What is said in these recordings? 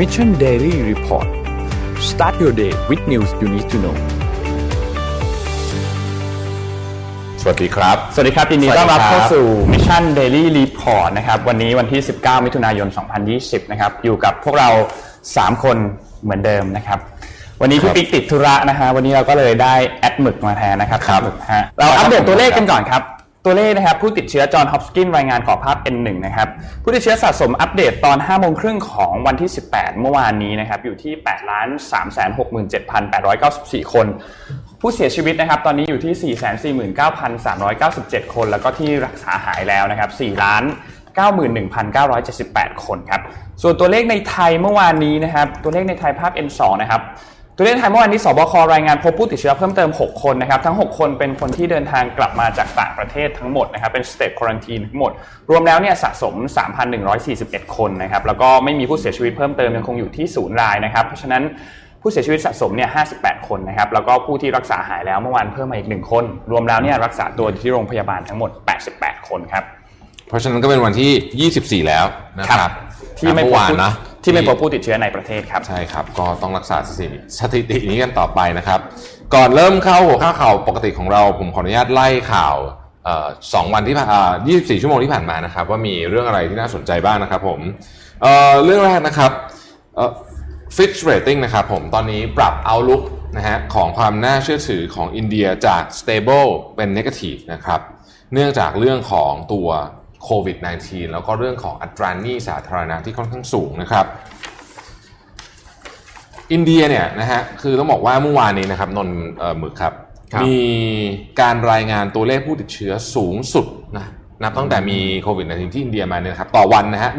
Mission Daily Report start your day with news you need to know สวัสดีครับ สวัสดีครับยินดีต้อนรับสวัสดีครับเข้าสู่ Mission Daily Report นะครับ วันนี้วันที่ 19 มิถุนายน 2020 นะครับ อยู่กับพวกเรา 3 คนเหมือนเดิมนะครับ วันนี้พี่ปิ๊กติดธุระนะฮะ วันนี้เราก็เลยได้แอดหมึกมาแทนนะครับครับหมึกฮะเราอัปเดตตัวเลขกันก่อนครับ ตัวเลขนะครับผู้ติดเชื้อจอห์นฮอปกินรายงานขอภาพ N1 นะครับผู้ติดเชื้อสะสมอัปเดตตอน5โมงครึ่งของวันที่ 18 เมื่อวานนี้นะครับอยู่ที่8 3 6 7 8 9 4 คน ผู้เสียชีวิตนะครับตอนนี้อยู่ที่ 449,397 คน แล้วก็ที่รักษาหายแล้วนะครับ4ล้าน91,978 คนครับส่วนตัวเลขในไทยเมื่อวานนี้นะครับตัวเลขในไทยภาพ N2 นะครับ ตัวเลขไทยเมื่อวานนี้ศบครายงานพบผู้ติดเชื้อเพิ่มเติม 6 คนนะครับ ทั้ง 6 คนเป็นคนที่เดินทางกลับมาจากต่างประเทศทั้งหมดนะครับ เป็น state quarantine ทั้งหมด รวมแล้วเนี่ยสะสม 3,141 คนนะครับ แล้วก็ไม่มีผู้เสียชีวิตเพิ่มเติมยังคงอยู่ที่ศูนย์รายนะครับ เพราะฉะนั้นผู้เสียชีวิตสะสมเนี่ย 58 คนนะครับ แล้วก็ผู้ที่รักษาหายแล้วเมื่อวานเพิ่มมาอีก 1 คน รวมแล้วเนี่ยรักษาตัวอยู่ที่โรงพยาบาลทั้งหมด 88 คนครับ เพราะฉะนั้นก็เป็นวันที่ 24 แล้วนะครับ ที่ไม่พเมื่บอวานผู้นะที่ไม่พบผู้ติดเชื้อในประเทศครับใช่ครับ ก็ต้องรักษาสถิติสถิตินี้กันต่อไปนะครับ ก่อนเริ่มเข้าหัวข้อข่าวปกติของเราผมขออนุญาตไล่ข่าวเอ่อสองวันที่ผ่านอ่า24ชั่วโมงที่ผ่านมานะครับ ว่ามีเรื่องอะไรที่น่าสนใจบ้างนะครับผมเอ่อเรื่องแรกนะครับเอ่อ Fitch Rating นะครับผมตอนนี้ปรับ outlook นะฮะของความน่าเชื่อถือของอินเดียจาก stable เป็น negative นะครับ เนื่องจากเรื่องของตัว โควิด -19 แล้วก็เรื่องของอัตราหนี้สาธารณะที่ค่อนข้างสูงนะครับ อินเดียเนี่ยนะฮะคือต้องบอกว่าเมื่อวานนี้นะครับนนท์เอ่อหมึกครับครับ มีการรายงานตัวเลขผู้ติดเชื้อสูงสุดนะนับตั้งแต่มีโควิด -19 ที่อินเดียมาเนี่ยนะครับต่อวันนะฮะ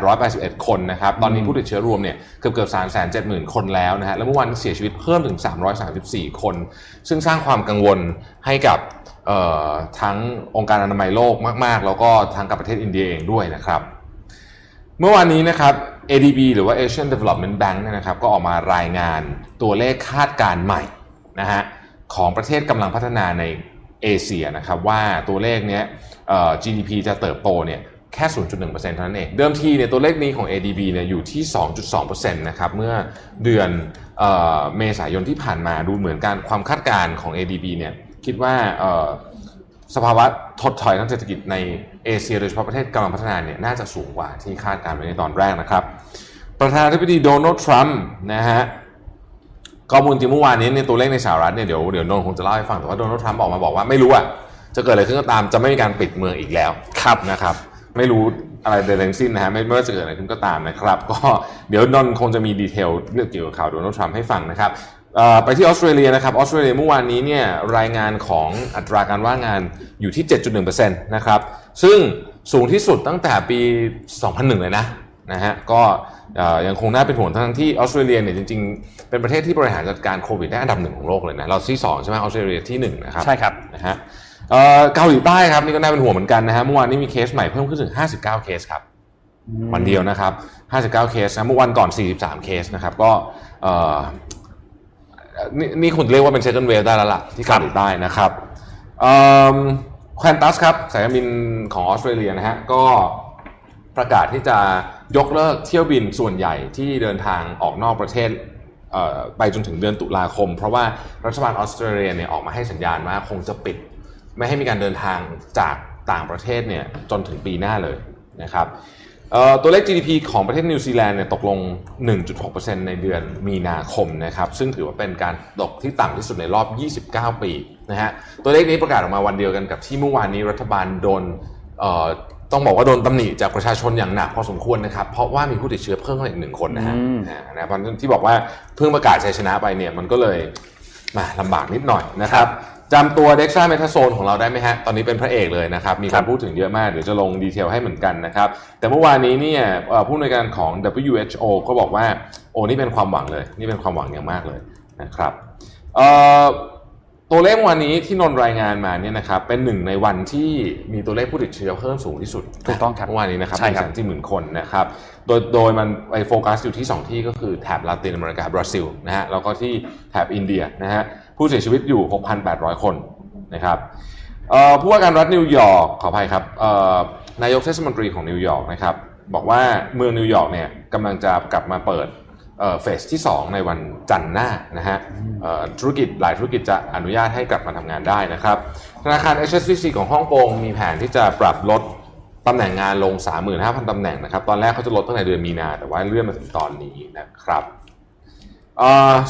12,881 คนนะครับ ตอนนี้ผู้ติดเชื้อรวมเนี่ยเกือบเกือบ370,000 คนแล้วนะฮะแล้วเมื่อวานเสียชีวิตเพิ่มถึง 334 คน ซึ่งสร้างความกังวลให้กับเอ่อ ทั้งองค์การอนามัยโลกมากๆ แล้วก็ทางกับประเทศอินเดียเองด้วยนะครับ เมื่อวานนี้นะครับ ADB หรือว่า Asian Development Bank เนี่ยนะครับก็ออกมารายงานตัวเลขคาดการณ์ใหม่นะฮะของประเทศกำลังพัฒนาในเอเชียนะครับว่าตัวเลขเนี้ย GDP จะเติบโตเนี่ยแค่ 0.1%เท่านั้นเอง เดิมทีเนี่ยตัวเลขนี้ของ ADB เนี่ยอยู่ที่ 2.2%นะครับเมื่อเดือนเออเมษายนที่ผ่านมาดูเหมือนการความคาดการณ์ของ ADB เนี่ย คิดว่าเอ่อสภาวะถดถอยทางเศรษฐกิจในเอเชียโดยเฉพาะประเทศกำลังพัฒนาเนี่ยน่าจะสูงกว่าที่คาดการณ์ไว้ในตอนแรกนะครับ ประธานาธิบดีโดนัลด์ทรัมป์นะฮะข้อมูลจริงเมื่อวานนี้ในยตัวเลขในสหรัฐเนี่ยเดี๋ยวเดี๋ยวนนท์คงจะเล่าให้ฟังแต่ว่าโดนัลด์ทรัมป์ออกมาบอกว่าไม่รู้อะจะเกิดอะไรขึ้นก็ตามจะไม่มีการปิดเมืองอีกแล้วครับนะครับ ไม่รู้อะไรใดๆทั้งสิ้นนะฮะไม่ไม่ว่าจะเกิดอะไรขึ้นก็ตามนะครับ ก็เดี๋ยวนนท์คงจะมีดีเทลเรื่องเกี่ยวกับข่าวโดนัลด์ทรัมป์ให้ฟังนะครับเอ่อ ไปที่ออสเตรเลียนะครับออสเตรเลียเมื่อวานนี้เนี่ยรายงานของอัตราการว่างงานอยู่ที่ 7.1%นะครับซึ่งสูงที่สุดตั้งแต่ปี 2001 เลยนะนะฮะก็เอ่อยังคงน่าเป็นห่วงทั้งที่ออสเตรเลียเนี่ยจริงๆ เป็นประเทศที่บริหารจัดการโควิดได้อันดับหนึ่งของโลกเลยนะเราที่ 2 ใช่ไหมออสเตรเลียที่ 1 นะครับ ใช่ครับนะฮะเอ่อเกาหลีใต้ครับนี่ก็น่าเป็นห่วงเหมือนกันนะฮะเมื่อวานนี้มีเคสใหม่เพิ่มขึ้นถึง 59 เคสครับวันเดียวนะครับ 59 เคสนะเมื่อวันก่อน 43 เคสนะครับก็เอ่อ นี่นี่คุณเรียกว่าเป็น second wave ได้แล้วล่ะที่เกาหลีใต้นะครับแควนตัสครับสายการบินของออสเตรเลียนะฮะก็ประกาศที่จะยกเลิกเที่ยวบินส่วนใหญ่ที่เดินทางออกนอกประเทศไปจนถึงเดือนตุลาคม เพราะว่ารัฐบาลออสเตรเลียเนี่ยออกมาให้สัญญาณว่าคงจะปิด ไม่ให้มีการเดินทางจากต่างประเทศเนี่ยจนถึงปีหน้าเลยนะครับ ตัวเลข GDP ของประเทศนิวซีแลนด์เนี่ยตกลง 1.6%ในเดือนมีนาคมนะครับซึ่งถือว่าเป็นการตกที่ต่ำที่สุดในรอบ 29 ปีนะฮะตัวเลขนี้ประกาศออกมาวันเดียวกันกับที่เมื่อวานนี้รัฐบาลโดนเอ่อต้องบอกว่าโดนตำหนิจากประชาชนอย่างหนักพอสมควรนะครับเพราะว่ามีผู้ติดเชื้อเพิ่มขึ้นอีกหนึ่งคนนะฮะอืมอ่านะเพราะฉะนั้นที่บอกว่าเพิ่งประกาศชัยชนะไปเนี่ยมันก็เลยมาลำบากนิดหน่อยนะครับ จำตัวเด็กซ่าเมทาโซนของเราได้ไหมฮะ ตอนนี้เป็นพระเอกเลยนะครับ มีการพูดถึงเยอะมาก เดี๋ยวจะลงดีเทลให้เหมือนกันนะครับ แต่เมื่อวานนี้เนี่ยเอ่อผู้ในวยการของ WHO ก็บอกว่า โอ้นี่เป็นความหวังเลย นี่เป็นความหวังอย่างมากเลยนะครับเอ่อตัวเลขเมื่อวันนี้ที่นนท์รายงานมาเนี่ยนะครับเป็นหนึ่งในวันที่มีตัวเลขผู้ติดเชื้อเพิ่มสูงที่สุดถูกต้องครับเมื่อวานนี้นะครับใช่ครับแสนสี่หมื่นคนนะครับโดยโดยมันไปโฟกัสอยู่ที่ 2 ที่ก็คือแถบลาตินอเมริกาบราซิลนะฮะแล้วก็ที่แถบอินเดียนะฮะ ผู้เสียชีวิตอยู่ 6,800 คนนะครับผู้ว่าการรัฐนิวยอร์กขออภัยครับนายกเทศมนตรีของนิวยอร์กนะครับบอกว่าเมืองนิวยอร์กเนี่ยกำลังจะกลับมาเปิด phase ที่ 2 ในวันจันทร์หน้านะฮะธุรกิจหลายธุรกิจจะอนุญาตให้กลับมาทำงานได้นะครับ ธนาคาร HSBC ของฮ่องกงมีแผนที่จะปรับลดตำแหน่งงานลง 35,000ตำแหน่งนะครับ ตอนแรกเขาจะลดตั้งแต่เดือนมีนา แต่ว่าเลื่อนมาถึงตอนนี้นะครับ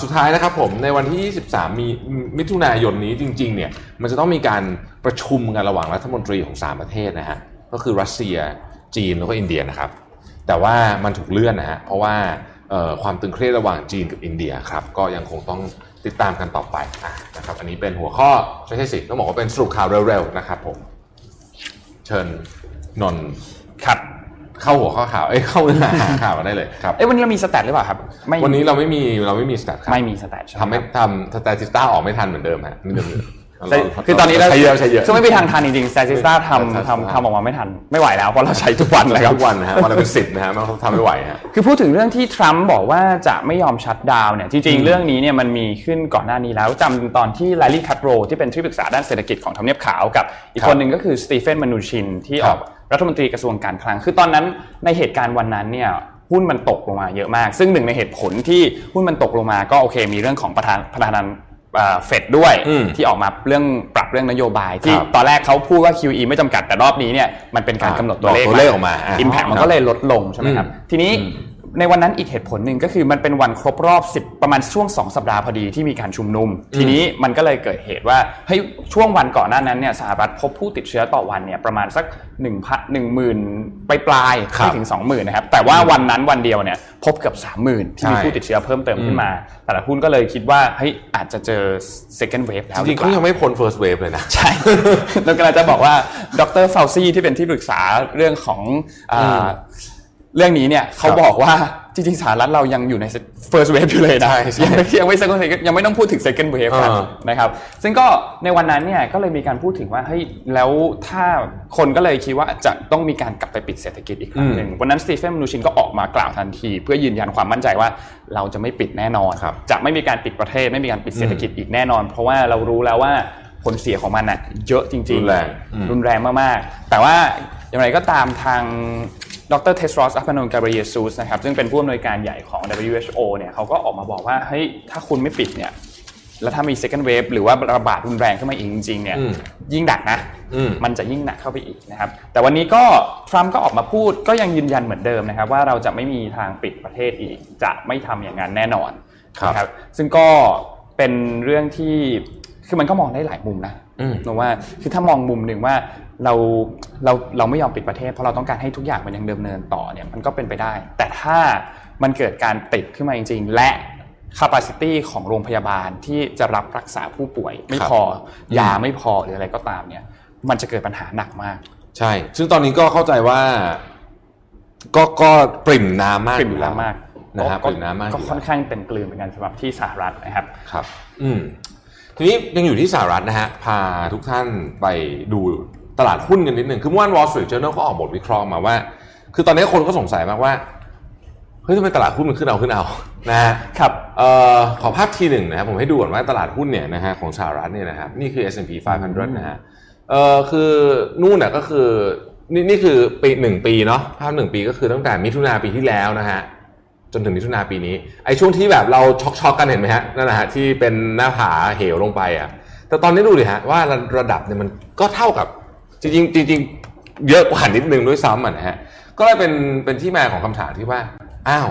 สุดท้ายนะครับผมในวันที่ 23 มีมิถุนายนนี้จริงๆเนี่ยมันจะต้องมีการประชุมกันระหว่างรัฐมนตรีของ 3 ประเทศนะฮะก็คือรัสเซียจีนแล้วก็อินเดียนะครับ แต่ว่ามันถูกเลื่อนนะฮะเพราะว่าความตึงเครียดระหว่างจีนกับอินเดียครับก็ยังคงต้องติดตามกันต่อไปอะนะครับอันนี้เป็นหัวข้อไม่ใช่สิต้องบอกว่าเป็นสรุปข่าวเร็วๆนะครับผมเชิญนนท์ครับ เข้าหัวข้อข่าวเอ้ยเข้าเนื้อหาข่าวมาได้เลยครับเอ้ยวันนี้เรามี stat หรือเปล่าครับไม่วันนี้เราไม่มีเราไม่มี stat ครับไม่มี stat ใช่ไหมทำไม่ครับทำ Statista ออกไม่ทันเหมือนเดิมฮะนี่เดิมแต่คือตอนนี้เราใช้เยอะใช้เยอะคือไม่มีทางทันจริงๆ s t a t i s t a ใช่ทำใช่ทำทำออกมาไม่ทันไม่ไหวแล้วเพราะเราใช้ทุกวันเลยครับทุกวันนะฮะวันละเป็นสิบนะฮะมันทำไม่ไหวฮะคือพูดถึงเรื่องที่ทรัมป์บอกว่าจะไม่ยอมชัดดาวน์เนี่ยจริงๆเรื่องนี้เนี่ยมันมีขึ้นก่อนหน้านี้แล้วจำตอนที่ l ลลี่คัตโรที่เป็นที่ปรึกษาด้านเศรษฐกิจของทำเนียบขาวกับ อีกครับคนหนึ่งก็คือสตีเฟนมานูชินที่ออกค รับรัฐมนตรีกระทรวงการคลัง คือตอนนั้นในเหตุการณ์วันนั้นเนี่ยหุ้นมันตกลงมาเยอะมาก ซึ่งหนึ่งในเหตุผลที่หุ้นมันตกลงมาก็โอเค มีเรื่องของประธานประธานาเฟดด้วยอืมที่ออกมาเรื่องปรับเรื่องนโยบาย ที่ครับตอนแรกเขาพูดว่า QE ไม่จำกัดแต่รอบนี้เนี่ยมันเป็นการอ่ากำหนดตัวเลขบอกตัวเลขออกมาอ่าอิมแพคมันก็เลยลดลงใช่ไหมครับอืมทีนี้ ในวันนั้นอีกเหตุผลหนึ่งก็คือมันเป็นวันครบรอบ 10 ประมาณช่วง 2 สัปดาห์พอดีที่มีการชุมนุม ทีนี้มันก็เลยเกิดเหตุว่าเฮ้ยช่วงวันก่อนหน้านั้นเนี่ยสหรัฐพบผู้ติดเชื้อต่อวันเนี่ยประมาณสัก1นึ่งพันหนึ่งหมื่นปลายปลายๆครับไม่ถึง 20,000นะครับแต่ว่าวันนั้นวันเดียวเนี่ยพบเกือบ30,000 ที่มีใช่ผู้ติดเชื้อเพิ่มเติมขึ้นมา แต่ละหุ้นก็เลยคิดว่าเฮ้ยอาจจะเจอ second wave แล้วจริงๆหอเขาปล่ยังไม่พ้น first wave เลยนะใช่เรากำลังจะบอกว่าดรฟาวซี่ที่เป็นที่ปรึกษาเรื่องของอ่า เรื่องนี้เนี่ยเขาบอกว่าจริงๆสหรัฐเรายังอยู่ใน first wave อยู่เลยนะใช่ใช่ยังไม่ยังไม่ second wave ยังไม่ต้องพูดถึง second wave กันเออนะครับซึ่งก็ในวันนั้นเนี่ยก็เลยมีการพูดถึงว่าเฮ้ยแล้วถ้าคนก็เลยคิดว่าจะต้องมีการกลับไปปิดเศรษฐกิจอีกครั้งหนึ่งวันนั้นสตีเฟนมนูชินก็ออกมากล่าวทันที เพื่อยืนยันความมั่นใจว่าเราจะไม่ปิดแน่นอนครับจะไม่มีการปิดประเทศไม่มีการปิดเศรษฐกิจอีกแน่นอน เพราะว่าเรารู้แล้วว่าผลเสียของมันน่ะเยอะจริงๆรุนแรงอืมรุนแรงมากๆ แต่ว่าอย่างไรก็ตามทาง ดรเทสรอสอัพนนกาเบรียซูสนะครับซึ่งเป็นผู้อำนวยการใหญ่ของ WHO เนี่ยเขาก็ออกมาบอกว่าเฮ้ยถ้าคุณไม่ปิดเนี่ยแล้วถ้ามี second wave หรือว่าระบาดรุนแรงขึ้นมาอีกจริงๆเนี่ยอืมยิ่งหนักนะอืมมันจะยิ่งหนักเข้าไปอีกนะครับ แต่วันนี้ก็ทรัมป์ก็ออกมาพูดก็ยังยืนยันเหมือนเดิมนะครับ ว่าเราจะไม่มีทางปิดประเทศอีก จะไม่ทำอย่างนั้นแน่นอนครับนะซึ่งก็เป็นเรื่องที่คือมันก็มองได้หลายมุมนะอืมนึกว่าคือถ้ามองมุมหนึ่งว่า เราเราเราไม่ยอมปิดประเทศ เพราะเราต้องการให้ทุกอย่างมันยังเดิมเนินต่อเนี่ยมันก็เป็นไปได้ แต่ถ้ามันเกิดการติดขึ้นมาจริง ๆ และ capacity ของโรงพยาบาลที่จะรับรักษาผู้ป่วย ไม่ครับพอยาไม่พอหรืออะไรก็ตามเนี่ย มันจะเกิดปัญหาหนักมาก ใช่ ซึ่งตอนนี้ก็เข้าใจว่า ก็ก็ปริ่มน้ำมากปริ่มอยู่แล้วน้ำมากนะครับก็ปริ่มน้ำมากก็ยู่ค่อนข้างเต็มกลืนเหมือนกันสำหรับที่สหรัฐนะครับครับ อืมทีนี้ยังอยู่ที่สหรัฐนะฮะพาทุกท่านไปดู ตลาดหุ้นกันนิดหนึ่งคือเมื่อวาน Wall Street Journal ก็ออกบทวิเคราะห์มาว่า คือตอนนี้คนก็สงสัยมากว่าเฮ้ยทำไมตลาดหุ้นมันขึ้นเอาขึ้นเอานะฮะครับเอ่อขอภาพทีหนึ่งนะครับผมให้ดูก่อนว่าตลาดหุ้นเนี่ยนะฮะของสหรัฐเนี่ยนะครับนี่คือ S&P 500 นะฮะเอ่อคือนู่นน่ะก็คือนี่นี่คือปีหนึ่งปีเนาะภาพหนึ่งปีก็คือตั้งแต่มิถุนาปีที่แล้วนะฮะจนถึงมิถุนาปีนี้ไอ้ช่วงที่แบบเราช็อกช็อกๆกันเห็นไหมฮะนั่นนะฮะที่เป็นหน้าผาเหวลงไปอะแต่ตอนนี้ดูดิฮะว่าระระดับเนี่ยมันก็เท่ากับ จริงๆจริงๆเยอะกว่านิดนึงด้วยซ้ำอะนะฮะก็เลยเป็นเป็นที่มาของคำถามที่ว่าอ้าว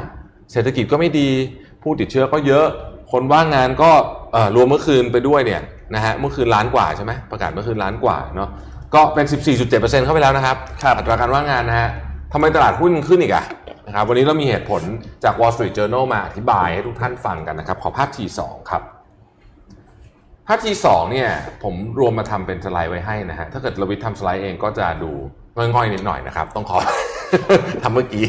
เศรษฐกิจก็ไม่ดี ผู้ติดเชื้อก็เยอะ คนว่างงานก็เอ่อรวมเมื่อคืนไปด้วยเนี่ยนะฮะเมื่อคืนล้านกว่าใช่ไหมประกาศเมื่อคืนล้านกว่าเนาะก็เป็น 14.7%เข้าไปแล้วนะครับอัตราการว่างงานนะฮะทำไมตลาดหุ้นขึ้นอีกอะนะครับวันนี้เรามีเหตุผลจาก Wall Street Journal มาอธิบายให้ทุกท่านฟังกันนะครับ ขอภาพทีสองครับ ภาพทีสองเนี่ยผมรวมมาทำเป็นสไลด์ไว้ให้นะฮะถ้าเกิดเราวิทย์ทำสไลด์เองก็จะดูง่อยๆนิดหน่อยนะครับ ต้องขอทำเมื่อกี้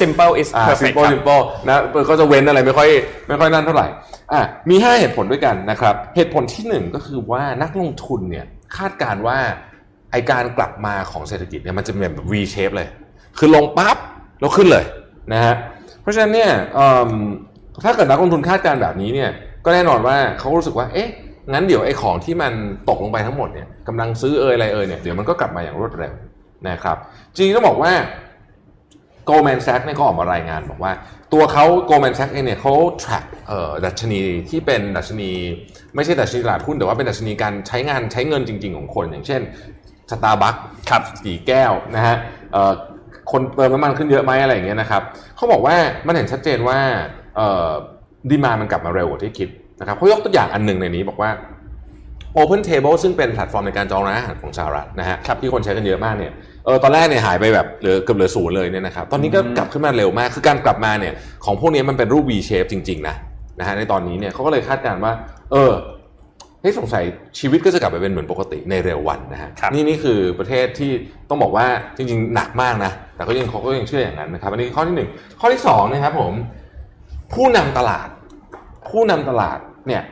simple is อ่า perfect simple ครับ simple นะก็จะเว้นอะไรไม่ค่อยไม่ค่อยนั่นเท่าไหร่อะมี 5 เหตุผลด้วยกันนะครับ เหตุผลที่ 1 ก็คือว่านักลงทุนเนี่ยคาดการณ์ว่าไอการกลับมาของเศรษฐกิจเนี่ยมันจะเป็นแบบ V shape เลย คือลงปั๊บแล้วขึ้นเลยนะฮะเพราะฉะนั้นเนี่ยเอิ่มถ้าเกิดนักลงทุนคาดการณ์แบบนี้เนี่ยก็แน่นอนว่าเขารู้สึกว่าเอ๊ะ งั้นเดี๋ยวไอ้ของที่มันตกลงไปทั้งหมดเนี่ยกำลังซื้อเอยอะไรเอยเนี่ยเดี๋ยวมันก็กลับมาอย่างรวดเร็วนะครับจริงๆต้องบอกว่า Goldman Sachs เนี่ยก็ออกมารายงานบอกว่า ตัวเขา Goldman Sachs เองเนี่ยเขา track เอ่อดัชนีที่เป็นดัชนี ไม่ใช่ดัชนีตลาดหุ้นแต่ว่าเป็นดัชนีการใช้งานใช้เงินจริง ๆ ของคน อย่างเช่นสตาร์บัคครับสีแก้วนะฮะเอ่อคนเติมน้ำมันขึ้นเยอะไหมอะไรอย่างเงี้ยนะครับเขาบอกว่ามันเห็นชัดเจนว่าเอ่อดีมามันกลับมาเร็วกว่าที่คิด นะครับเขายกตัวอย่างอันหนึ่งในนี้บอกว่า Open Table ซึ่งเป็นแพลตฟอร์มในการจองร้านอาหารของสหรัฐนะฮะที่คนใช้กันเยอะมากเนี่ยเออตอนแรกเนี่ยหายไปแบบเหลือเกือบเหลือศูนย์เลยเนี่ยนะครับตอนนี้ก็กลับขึ้นมาเร็วมากคือการกลับมาเนี่ยของพวกนี้มันเป็นรูป V shape จริงๆนะนะฮะในตอนนี้เนี่ยเขาก็เลยคาดการณ์ว่า เออเฮ้ยสงสัยชีวิตก็จะกลับไปเป็นเหมือนปกติในเร็ววันนะฮะนี่นี่คือประเทศที่ต้องบอกว่าจริงๆ หนักมากนะแต่ก็ยังเขาก็ยังเชื่ออย่างนั้นนะครับอันนี้ข้อที่หนึ่งข้อที่สองนะครับผมผู้นำตลาด ผู้นำตลาด เนี่ย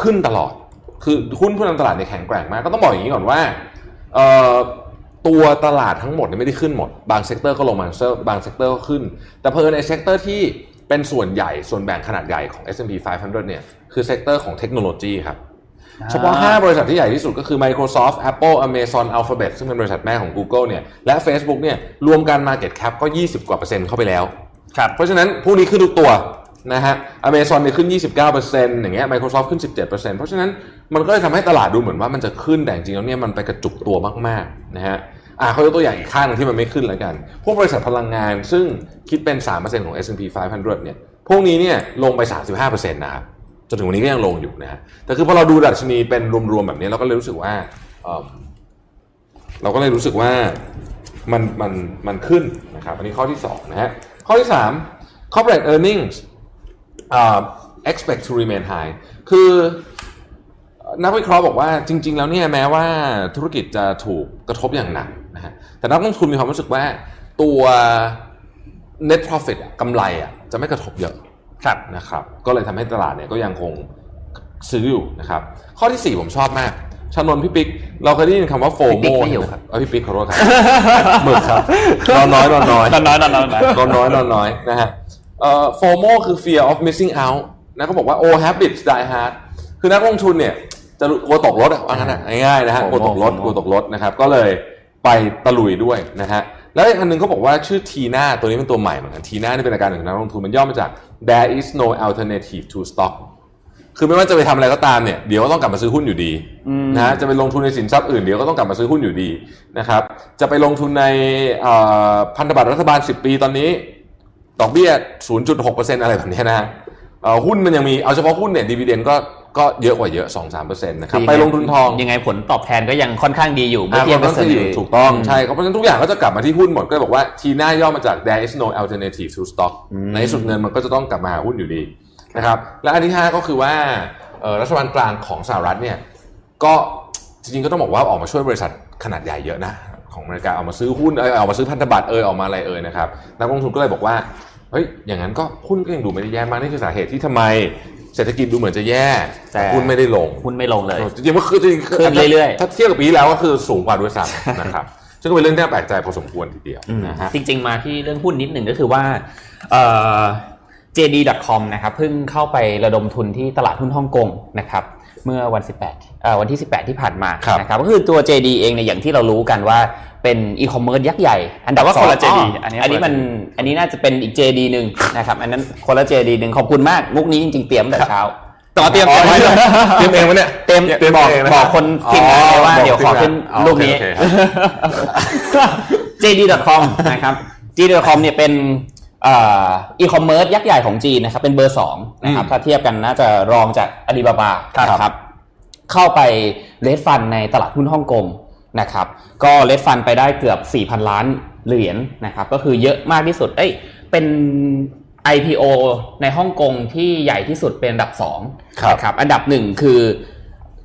ขึ้นตลอด คือหุ้นผู้นำตลาดเนี่ยแข็งแกร่งมาก ก็ต้องบอกอย่างนี้ก่อนว่าตัวตลาดทั้งหมดเนี่ยไม่ได้ขึ้นหมด บาง sector ก็ลงมาบาง sector ก็ขึ้น แต่พอใน sector ที่เป็นส่วนใหญ่ส่วนแบ่งขนาดใหญ่ของ S&P 500 เนี่ยคือ sector ของเทคโนโลยีครับเฉพาะ 5 บริษัทที่ใหญ่ที่สุดก็คือ Microsoft Apple Amazon Alphabet ซึ่งเป็นบริษัทแม่ของ Google เนี่ยและ Facebook เนี่ยรวมกัน Market Cap ก็ 20 กว่าเปอร์เซ็นต์เข้าไปแล้ว ครับ เพราะฉะนั้นพวกนี้ขึ้นทุกตัว นะฮะอเมซอนเนี่ยขึ้น 29%อย่างเงี้ย Microsoft ขึ้น 17%เพราะฉะนั้นมันก็เลยทำให้ตลาดดูเหมือนว่ามันจะขึ้นแต่จริงแล้วเนี่ยมันไปกระจุกตัวมากๆนะฮะอ่าเขายกตัวอย่างอีกข้างนึงที่มันไม่ขึ้นแล้วกัน พวกบริษัทพลังงานซึ่งคิดเป็น 3%ของ S&P 500 เนี่ย พวกนี้เนี่ยลงไป 35%นะครับจนถึงวันนี้ก็ยังลงอยู่นะฮะแต่คือพอเราดูดัชนีเป็นรวมๆแบบนี้เราก็เลยรู้สึกว่าเราก็เลยรู้สึกว่ามันมันมันขึ้นนะครับ อันนี้ข้อที่2นะฮะข้อที่3 corporate earnings expect to remain high คือนักวิเคราะห์บอกว่าจริง ๆ แล้วเนี่ยแม้ว่าธุรกิจจะถูกกระทบอย่างหนักนะฮะแต่นักลงทุนมีความรู้สึกว่าตัว net profit กำไรอะจะไม่กระทบเยอะครับนะครับ ก็เลยทำให้ตลาดเนี่ยก็ยังคงซื้ออยู่นะครับ ข้อที่ 4 ผมชอบมากชานนพี่ปิ๊กเราเคยได้ยินคำว่าโฟโมนะครับเออพี่ปิ๊กขอโทษครับหมึกครับนอนน้อยนอนน้อยนอนน้อยนอนน้อยนอนน้อยนอนน้อยนะฮะ เอ่อโฟโมคือ fear of missing out นะเขาบอกว่า all habits die hard คือนักลงทุนเนี่ยจะกลัวตกรถอะว่างั้นอะง่ายๆนะฮะกลัวตกรถกลัวตกรถนะครับ ก็เลยไปตะลุยด้วยนะฮะแล้วอีกอันหนึ่งเขาบอกว่าชื่อทีน่าตัวนี้เป็นตัวใหม่เหมือนกันทีน่านี่เป็นอาการหนึ่งนักลงทุนมันย่อมาจาก there is no alternative to stock คือไม่ว่าจะไปทำอะไรก็ตามเนี่ยเดี๋ยวก็ต้องกลับมาซื้อหุ้นอยู่ดีนะจะไปลงทุนในสินทรัพย์อื่นเดี๋ยวก็ต้องกลับมาซื้อหุ้นอยู่ดีนะครับ จะไปลงทุนในพันธบัตรรัฐบาล 10 ปีตอนนี้ ดอกเบี้ย 0.6%อะไรแบบนี้นะหุ้นมันยังมีเอาเฉพาะหุ้นเนี่ยดีเวเดนก็ก็เยอะกว่าเยอะ 2-3%นะครับไปลงทุนทองยังไงผลตอบแทนก็ยังค่อนข้างดีอยู่เมื่อเทียบกับสื่อถูกต้องใช่เพราะฉะนั้นทุกอย่างก็จะกลับมาที่หุ้นหมดก็บอกว่าทีหน้าย่อมาจาก there is no alternative to stock ในสุดเงินมันก็จะต้องกลับมาหาหุ้นอยู่ดีนะครับและอันที่ 5 ก็คือว่ารัฐบาลกลางของสหรัฐเนี่ยก็จริงๆก็ต้องบอกว่าออกมาช่วยบริษัทขนาดใหญ่เยอะนะ ของอเมริกาเอามาซื้อหุ้นเออเอามาซื้อพันธบัตรเออออกมาอะไรเออนะครับนักลงทุนก็เลยบอกว่าเฮ้ยอย่างนั้นก็หุ้นก็ยังดูไม่ได้แย่มากนี่คือสาเหตุที่ทำไมเศรษฐกิจดูเหมือนจะแย่แต่หุ้นไม่ได้ลงหุ้นไม่ลงเลยจริงๆว่าคือจริงๆขึ้นเรื่อยๆถ้าเทียบกับปีแล้วก็คือสูงกว่าด้วยซ้ำนะครับซึ่งเป็นเรื่องที่แปลกใจพอสมควรทีเดียวนะฮะจริง ๆมาที่เรื่องหุ้นนิดหนึ่งก็คือว่า JD.com นะครับเพิ่งเข้าไประดมทุนที่ตลาดหุ้นฮ่องกงนะครับ เมื่อวัน 18วันที่ 18 ที่ผ่านมานะครับก็คือตัว JD เองเนี่ยอย่างที่เรารู้กันว่าเป็นอีคอมเมิร์ซยักษ์ใหญ่ อันดับว่าคนละ JD อันนี้อันนี้มันอันนี้น่าจะเป็นอีก JD หนึ่งนะครับอันนั้นคนละ JD หนึ่งขอบคุณมากมุกนี้จริงๆเตรียมแต่เช้าต่อเตรียมเตรียมเตรียมเองวะเนี่ยเตรียมบอกบอกคนทีมงานเลยว่าเดี๋ยวขอขึ้นรูปนี้ JD.com นะครับ JD.com เนี่ยเป็น อีคอมเมิร์ซยักษ์ใหญ่ของจีนนะครับเป็นเบอร์สองนะครับถ้าเทียบกันน่าจะรองจากอาลีบาบาครับเข้าไปเลดฟันในตลาดหุ้นฮ่องกงนะครับก็เลดฟันไปได้เกือบ 4,000 ล้านเหรียญนะครับก็คือเยอะมากที่สุดเอ้ยเป็น IPO ในฮ่องกงที่ใหญ่ที่สุดเป็นอันดับ2นะครับอันดับหนึ่งคือ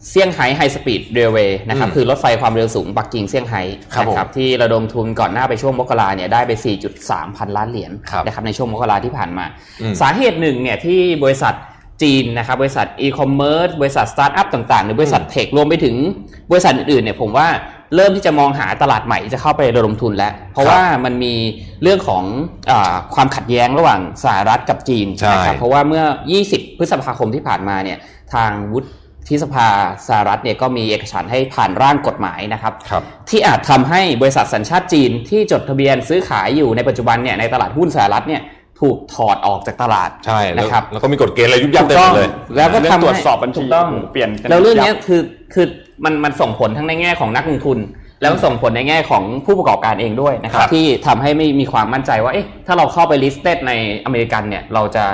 เซี่ยงไฮ้ high speed railway นะครับคือรถไฟความเร็วสูงปักกิ่งเซี่ยงไฮ้นะครับที่ระดมทุนก่อนหน้าไปช่วงมกราเนี่ยได้ไป 4.3 พันล้านเหรียญนะครับในช่วงมกราที่ผ่านมา สาเหตุหนึ่งเนี่ยที่บริษัทจีนนะครับบริษัทอีคอมเมิร์ซบริษัทสตาร์ทอัพต่างๆ หรือบริษัท tech รวมไปถึงบริษัทอื่นๆเนี่ยผมว่าเริ่มที่จะมองหาตลาดใหม่จะเข้าไประดมทุนแล้ว เพราะว่ามันมีเรื่องของอความขัดแย้งระหว่างสหรัฐกับจีนนะครับเพราะว่าเมื่อ 20 พฤษภาคมที่ผ่านมาเนี่ยทางวุฒิ ที่สภาสหรัฐเนี่ยก็มีเอกสารให้ผ่านร่างกฎหมายนะครับครับที่อาจทำให้บริษัทสัญชาติจีนที่จดทะเบียนซื้อขายอยู่ในปัจจุบันเนี่ยในตลาดหุ้นสหรัฐเนี่ยถูกถอดออกจากตลาดใช่แล้วนะครับแล้วก็มีกฎเกณฑ์อะไรยุบยับเต็มไปหมดเลย แล้วก็เรื่องทำตรวจให้สอบบัญชีถูกต้องเปลี่ยนกันแล้วเรื่องเนี้ยยับคือคือมันมันส่งผลทั้งในแง่ของนักลงทุน แล้วก็ส่งผลในแง่ของผู้ประกอบการเองด้วยนะครับครับที่ทำให้ไม่มีความมั่นใจว่าเอ๊ะถ้าเราเข้าไป listed ในอเมริกันเนี่ยเราจะ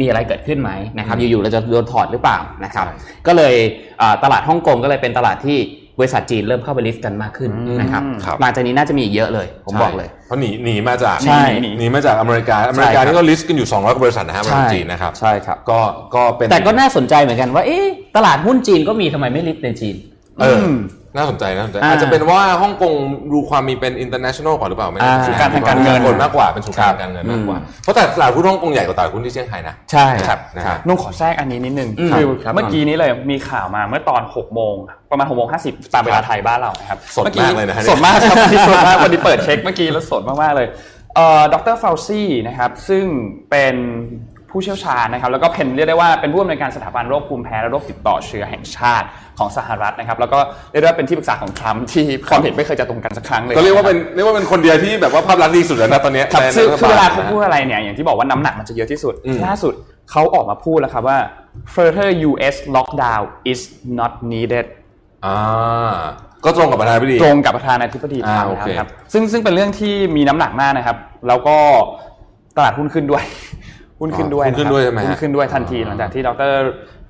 มีอะไรเกิดขึ้นไหมนะครับอยู่ๆเราจะโดนถอดหรือเปล่านะครับก็เลยอ่าตลาดฮ่องกงก็เลยเป็นตลาดที่บริษัทจีนเริ่มเข้าไป list กันมากขึ้นนะครับครับหลังจากนี้น่าจะมีอีกเยอะเลย ผมบอกเลยใช่เพราะหนีหนีมาจากใช่หนีหนีมาจากอเมริกา อเมริกาใช่ครับนี่ก็ list กันอยู่ 200กว่าบริษัทนะฮะบริษัทจีนนะครับ ใช่ครับ ก็ ก็เป็น แต่ก็น่าสนใจเหมือนกันว่า เอ๊ะ ตลาดหุ้นจีนก็มีทำไมไม่ list ในจีน เอออม น่าสนใจน่าสนใจอ่าอาจจะเป็นว่าฮ่องกงดูความมีเป็น international กว่าหรือเปล่าไม่แน่อ่าใจศูนย์การทางการเงินคนมากกว่าเป็นศูนย์กลางครับการเงินมากกว่าอืมเพราะแต่ตลาดหุ้นฮ่องกงใหญ่กว่าตลาดหุ้นที่เซี่ยงไฮ้นะ ใช่ครับนะครับนุ่งขอแทรกอันนี้นิดนึงอืมคือครับเมื่อกี้นี้เลยมีข่าวมาเมื่อตอน6โมงประมาณ6โมง50 ตามเวลาไทยบ้านเรานะครับสดมากเลยนะฮะสดมากครับวันนี้สดมากวันนี้เปิดเช็คเมื่อกี้แล้วสดมากๆเลยเอ่อดรฟาวซี่นะครับซึ่งเป็น ผู้เชี่ยวชาญนะครับแล้วก็เป็นเรียกได้ว่าเป็นผู้อำนวยการสถาบันโรคภูมิแพ้และโรคติดต่อเชื้อแห่งชาติของสหรัฐนะครับ แล้วก็เรียกได้ว่าเป็นที่ปรึกษาของทรัมป์ที่ความเห็นไม่เคยจะตรงกันสักครั้งเลยก็เรียกว่าเป็นเรียกว่าเป็นคนเดียวที่แบบว่าภาพลักษณ์ดีสุดแล้วนะตอนเนี้ยครับในคือรัฐคือเวลาบเขานะพูดอะไรเนี่ยอย่างที่บอกว่าน้ำหนักมันจะเยอะที่สุดอืมล่าสุดเขาออกมาพูดแล้วครับว่า further U.S. lockdown is not needed อ่าก็ตรงกับประธานาธิบดีตรงกับประธานาธิบดีทอ่ารัมป์โอเคนะครับซึ่งซึ่งเป็นเรื่องที่มีน้ำหนักมากนะครับ แล้วก็ตลาดหุ้นขึ้นด้วย หุ้นขึ้นด้วยหุ้นขึ้นด้วยใช่ไหมฮะหุ้นขึ้นด้วยทันทีหลังจากที่ดร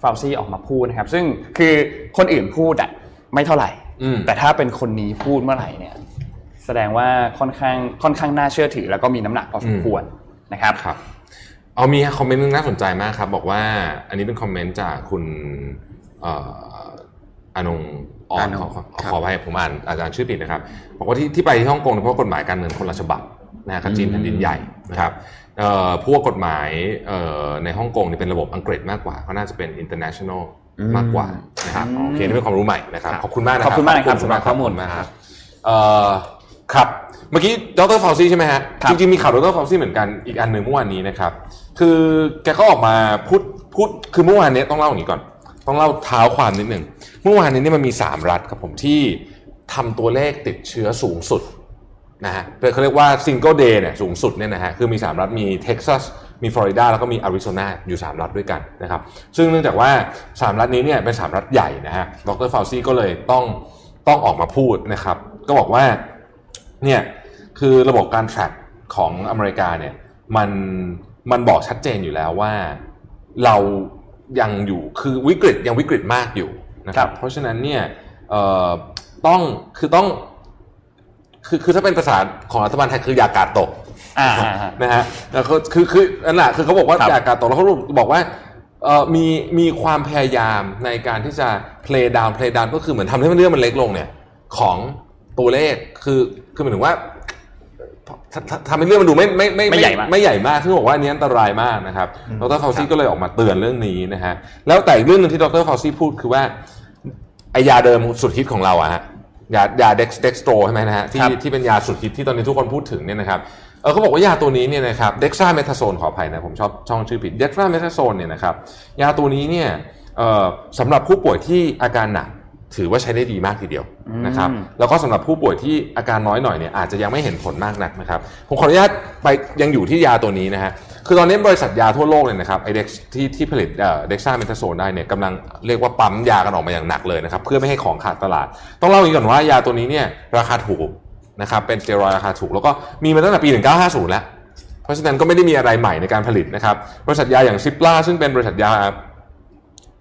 ฟาวซี่ออกมาพูดนะครับ ซึ่งคือคนอื่นพูดอะไม่เท่าไหร่อืมแต่ถ้าเป็นคนนี้พูดเมื่อไหร่เนี่ย แสดงว่าค่อนข้างค่อนข้างน่าเชื่อถือ แล้วก็มีน้ำหนักพอสมควรนะครับครับ เอามีคอมเมนต์นึงน่าสนใจมากครับ บอกว่าอันนี้เป็นคอมเมนต์จากคุณเอ่ออานงออนอานงขอขอครับขอไว้ผมอ่านอาจารย์ชื่อผิดนะครับ บอกว่าที่ที่ไปที่ฮ่องกงเนี่ยเพราะกฎหมายการเมืองคนละฉบับนะฮะกับจีนแผ่นดินใหญ่นะครับเอ่อ พวกกฎหมายเอ่อในฮ่องกงเนี่ยเป็นระบบอังกฤษมากกว่าก็น่าจะเป็น international มากกว่านะครับโอเคนี่เป็นความรู้ใหม่นะครับขอบคุณมากนะครัขอบคุณมากนะครับสำหรับสำหรับข้อมูลมากครับเอ่อครับเมื่อกี้ดรฟาวซี่ใช่ไหมฮะครับจริงๆมีข่าวดรฟาวซี่เหมือนกันอีกอันหนึ่งเมื่อวานนี้นะครับ คือแกก็ออกมาพูดพูดคือเมื่อวานนี้ต้องเล่าอย่างนี้ก่อน ต้องเล่าเท้าความนิดหนึ่งเมื่อวานนี้เนี่ยมันมี 3 รัฐครับผมที่ทำตัวเลขติดเชื้อสูงสุด นะฮะเขาเรียกว่า single day เนี่ยสูงสุดเนี่ยนะฮะคือมี 3 รัฐมีเท็กซัสมีฟลอริดาแล้วก็มีอาริโซนาอยู่ 3 รัฐด้วยกันนะครับซึ่งเนื่องจากว่า 3 รัฐนี้เนี่ยเป็น 3 รัฐใหญ่นะฮะดรฟาวซี่ก็เลยต้องต้องออกมาพูดนะครับ ก็บอกว่าเนี่ยคือระบบการ track ของอเมริกาเนี่ยมันมันบอกชัดเจนอยู่แล้วว่าเรายังอยู่คือวิกฤตยังวิกฤตมากอยู่นะคครัรับบเพราะฉะนั้นเนี่ยเอ่อต้องคือต้อง คือคือถ้าเป็นภาษาของรัฐบาลไทยคืออย่ากาดตกอ่าอ่าอ่านะฮะแล้วก็คือคือนั่นแหละคือเขาบอกว่าครับอย่ากาดตกแล้วเขาบอกว่าเอ่อมีมีความพยายามในการที่จะ play down play down ก็คือเหมือนทำให้มันเรื่องมันเล็กลงเนี่ย ของตัวเลขคือคือหมายถึงว่าทททำให้เรื่องมันดูไม่ไม่ไม่ไม่ใหญ่มากไม่ใหญ่มากซึ่งบอกว่าอันนี้อันตรายมากนะครับดรฟาวซี่ก็เลยออกมาเตือนเรื่องนี้นะฮะแล้วแต่อีกเรื่องหนึ่งที่ดรฟาวซี่พูดคือว่าไอ้ยาเดิมสุดฮิตของเราอะฮะ ยายา dex dextro ใช่ไหมนะฮะที่ครับที่เป็นยาสุดฮิตที่ตอนนี้ทุกคนพูดถึงเนี่ยนะครับเออเขาบอกว่ายาตัวนี้เนี่ยนะครับ dexamethasone ขออภัยนะผมชอบช่องชื่อผิด dexamethasone เนี่ยนะครับยาตัวนี้เนี่ยเอ่อสำหรับผู้ป่วยที่อาการหนักถือว่าใช้ได้ดีมากทีเดียวนะครับแล้วก็สำหรับผู้ป่วยที่อาการน้อยหน่อยเนี่ยอาจจะยังไม่เห็นผลมากนักนะครับผมขออนุญาตไปยังอยู่ที่ยาตัวนี้นะฮะ คือตอนนี้บริษัทยาทั่วโลกเลยนะครับไอเด็กที่ที่ผลิตเด็กซ่าเมทาโซนได้เนี่ยกำลังเรียกว่าปั๊มยากันออกมาอย่างหนักเลยนะครับเพื่อไม่ให้ของขาดตลาด ต้องเล่าอย่างนี้ก่อนว่ายาตัวนี้เนี่ยราคาถูกนะครับเป็นสเตียรอยราคาถูก แล้วก็มีมาตั้งแต่ปี 1950 แล้ว เพราะฉะนั้นก็ไม่ได้มีอะไรใหม่ในการผลิตนะครับบริษัทยาอย่างซิปลาซึ่งเป็นบริษัทยา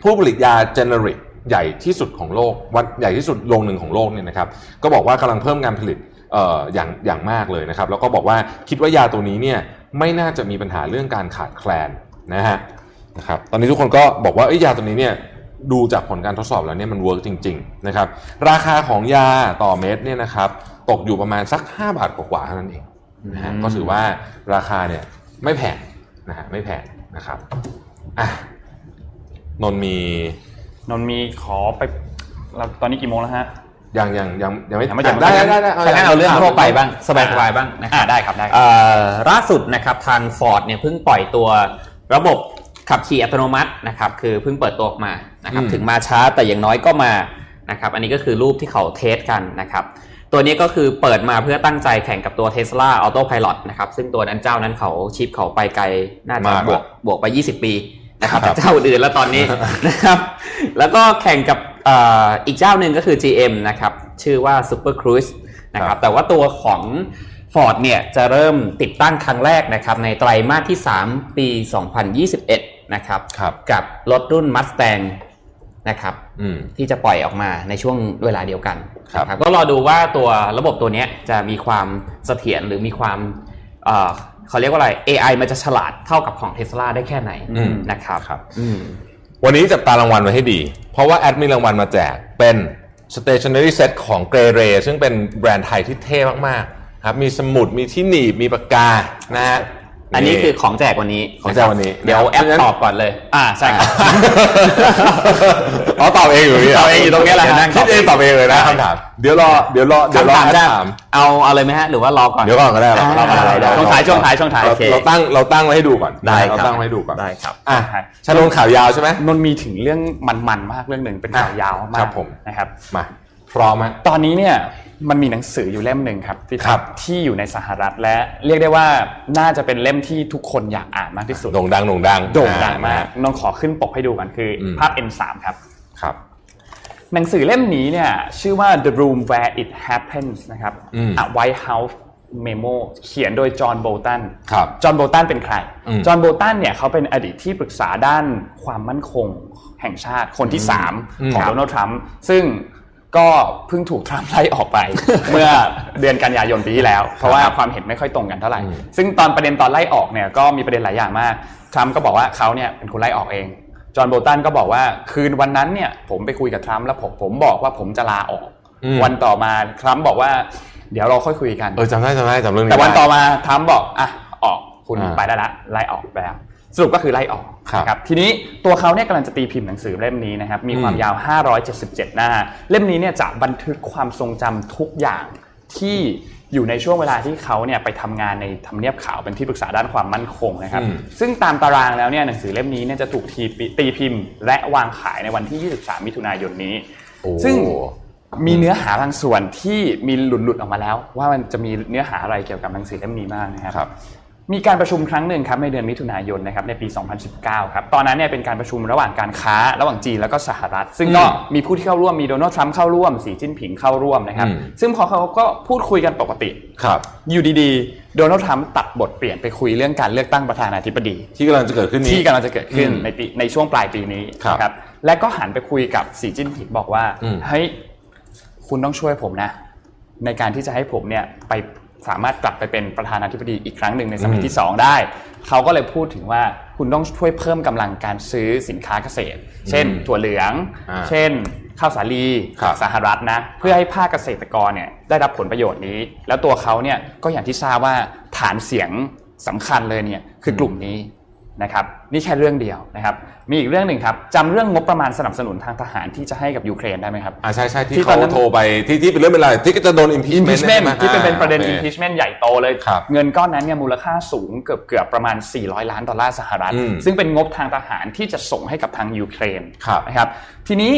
ผู้ผลิตยาเจเนริกใหญ่ที่สุดของโลกวันใหญ่ที่สุดโรงหนึ่งของโลกเนี่ยนะครับก็บอกว่ากำลังเพิ่มการผลิตเอ่ออย่างอย่างมากเลยนะครับแล้วก็บอกว่าคิดว่ายาตัวนี้เนี่ย ไม่น่าจะมีปัญหาเรื่องการขาดแคลนนะฮะนะครับตอนนี้ทุกคนก็บอกว่าเอ้ยยาตัวนี้เนี่ยดูจากผลการทดสอบแล้วเนี่ยมันเวิร์กจริงๆนะครับราคาของยาต่อเม็ดเนี่ยนะครับตกอยู่ประมาณสัก 5 บาทกว่าๆเท่านั้นเองนะฮะก็ถือว่าราคาเนี่ยไม่แพงนะฮะไม่แพงนะครับอะนนท์มีนนท์มีขอไปเราตอนนี้กี่โมงแล้วฮะ ยังยังยังยังไม่ยังไม่จบได้ได้ได้ได้ถ้างั้นเอาเรื่องทั่วไปบ้างสบายสบายๆบ้างนะคอ่ารับได้ครับได้ครับเอ่อล่าสุดนะครับทาง Ford เนี่ยเพิ่งปล่อยตัวระบบขับขี่อัตโนมัตินะครับคือเพิ่งเปิดตัวออกมานะครับอืมถึงมาช้าแต่อย่างน้อยก็มานะครับอันนี้ก็คือรูปที่เขาเทสกันนะครับตัวนี้ก็คือเปิดมาเพื่อตั้งใจแข่งกับตัว Tesla Autopilot นะครับซึ่งตัวนั้นเจ้านั้นเขาชิปเขาไปไกลน่าจะมากบวกบวกไป 20 ปีนะครับครับจากเจ้าอื่นแล้วตอนนี้นะครับแล้วก็แข่งกับเอ่ออีกเจ้าหนึ่งก็คือ GM นะครับ ชื่อว่า Super Cruise นะครับ แต่ว่าตัวของ Ford เนี่ยจะเริ่มติดตั้งครั้งแรกนะครับ ในไตรมาสที่ 3 ปี 2021 นะครับครับกับรถรุ่น Mustang นะครับอืมที่จะปล่อยออกมาในช่วงเวลาเดียวกันครับนะก็รอดูว่าตัวระบบตัวเนี้ยจะมีความเสถียรหรือมีความเอ่อเขาเรียกว่าอะไร AI มันจะฉลาดเท่ากับของ Tesla ได้แค่ไหนอืมนะครับครับอืม วันนี้จับตารางวัลไว้ให้ดี เพราะว่าแอดมีรางวัลมาแจกเป็น stationery set ของเกรเรซึ่งเป็นแบรนด์ไทยที่เท่มากๆครับมีสมุดมีที่หนีบมีปากกานะฮะ อันนี้คือของแจกวันนี้ของแจกวันนี้ เดี๋ยวแอปตอบก่อนเลย อ่าใช่ครับอ๋อตอบเองอยู่นี่หรตอบเองอยู่ตรงนี้แหละดี๋วนั่งตคิอดบเอเองงตอบเองเลยนะคำถามเดี๋ยวรอเดี๋ยวรอเดี๋ยวรอคำถามแอดจะถามเอาเอาเลยไหมฮะหรือว่ารอก่อนเดี๋ยวก่อนก็ได้เราเราอ่าเราช่วงท้ายช่วงท้ายช่วงท้ายเราโอเคเราตั้งเราตั้งไว้ให้ดูก่อนได้ครับเราตั้งไว้ให้ดูก่อนได้ครับอะชาลงข่าวยาวใช่ไหมนนมีถึงเรื่องมันๆมากเรื่องหนึ่งเป็นข่าวอะยาวครัมากบผมนะครับมา พร้อมไหมตอนนี้เนี่ยมันมีหนังสืออยู่เล่มหนึ่งครับที่ครับ ที่อยู่ในสหรัฐและเรียกได้ว่าน่าจะเป็นเล่มที่ทุกคนอยากอ่านมากที่สุดโด่งดังโด่งดังโด่งดังมากอ่นนขอขึ้นปกให้ดูกันคืออมภาพ N3 ครับครับ หนังสือเล่มนี้เนี่ยชื่อว่า The Room Where It Happens นะครับอืม A White House Memo เขียนโดยจอห์นโบตันครับจอห์นโบตันเป็นใครอืมจอห์นโบตันเนี่ยเขาเป็นอดีตที่ปรึกษาด้านความมั่นคงแห่งชาติคนที่ 3 ของโดนัลด์ทรัมป์ซึ่ง ก็เพิ่งถูกทรัมป์ไล่ออกไป เมื่อเดือนกันยายนปีที่แล้ว เพราะว่าความเห็นไม่ค่อยตรงกันเท่าไหร่ ซึ่งตอนประเด็นตอนไล่ออกเนี่ยก็มีประเด็นหลายอย่างมาก ทรัมป์ก็บอกว่าเขาเนี่ยเป็นคนไล่ออกเอง จอห์นโบตันก็บอกว่าคืนวันนั้นเนี่ยผมไปคุยกับทรัมป์แล้วผมผมบอกว่าผมจะลาออกอืมวันต่อมาทรัมป์บอกว่าเดี๋ยวเราค่อยคุยกัน เออจำได้จำได้จำเรื่องนี้แต่วันได้ต่อมาทรัมป์บอกอะออกคุณอ่าไปได้ละไล่ออกไปแล้ว สรุปก็คือไล่ออกครับนะครับทีนี้ตัวเขาเนี่ยกำลังจะตีพิมพ์หนังสือเล่มนี้นะครับมีความอืมยาว 577 หน้า เล่มนี้เนี่ยจะบันทึกความทรงจำทุกอย่างที่อยู่ในช่วงเวลาที่เขาเนี่ยไปทำงานในทำเนียบขาวเป็นที่ปรึกษาด้านความมั่นคงนะครับอืมซึ่งตามตารางแล้วเนี่ยหนังสือเล่มนี้เนี่ยจะถูกทีปีตีพิมพ์ และวางขายในวันที่ 23 มิถุนายนนี้โอ้ซึ่งมีเนื้อหาบางส่วนที่มีหลุดๆออกมาแล้ว ว่ามันจะมีเนื้อหาอะไรเกี่ยวกับหนังสือเล่มนี้บ้างนะครับครับ มีการประชุมครั้งหนึ่งครับในเดือนมิถุนายนนะครับในปี 2019 ครับตอนนั้นเนี่ยเป็นการประชุมระหว่างการค้าระหว่างจีนแล้วก็สหรัฐ ซึ่งก็อืมมีผู้ที่เข้าร่วมมีโดนัลด์ทรัมป์เข้าร่วมสีจิ้นผิงเข้าร่วมนะครับอืมซึ่งพอเขาก็พูดคุยกันปกติครับอยู่ดีๆโดนัลด์ทรัมป์ตัดบทเปลี่ยนไปคุยเรื่องการเลือกตั้งประธานาธิบดี ที่กำลังจะเกิดขึ้นนี้ที่กำลังจะเกิดขึ้นอืมในปีในช่วงปลายปีนี้ครับนะครับและก็หันไปคุยกับสีจิ้นผิงบอกว่าอืมเฮ้ยคุณต้องช่วยผมนะในการที่จะให้ผมเนี่ยไป สามารถกลับไปเป็นประธานาธิบดีอีกครั้งหนึ่งในสมัยที่ 2 ได้ เขาก็เลยพูดถึงว่าคุณต้องช่วยเพิ่มกำลังการซื้อสินค้าเกษตร เช่น ถั่วเหลืองอ่าเช่น ข้าวสาลีครับสหรัฐนะ เพื่อให้ภาคเกษตรกรเนี่ยได้รับผลประโยชน์นี้ แล้วตัวเขาเนี่ยก็อย่างที่ทราบว่าฐานเสียงสำคัญเลยเนี่ยคือกลุ่มนี้ นะครับนี่แค่เรื่องเดียวนะครับมีอีกเรื่องหนึ่งครับจำเรื่องงบประมาณสนับสนุนทางทหารที่จะให้กับยูเครนได้ไหมครับอ่าใช่ใช่ที่ที่ตอเขานนั้นโทรไปที่ที่เป็นเรื่องเป็นราวที่ก็จะโดน impeachment impeachment ใช่ไหมที่เป็นเป็นประเด็นอ่าโอค impeachment ใหญ่โตเลยครับเงินก้อนนั้นเนี่ยมูลค่าสูงเกือบเกือบประมาณ 400 ล้านดอลลาร์สหรัฐอืมซึ่งเป็นงบทางทหารที่จะส่งให้กับทางยูเครนครับนะครับทีนี้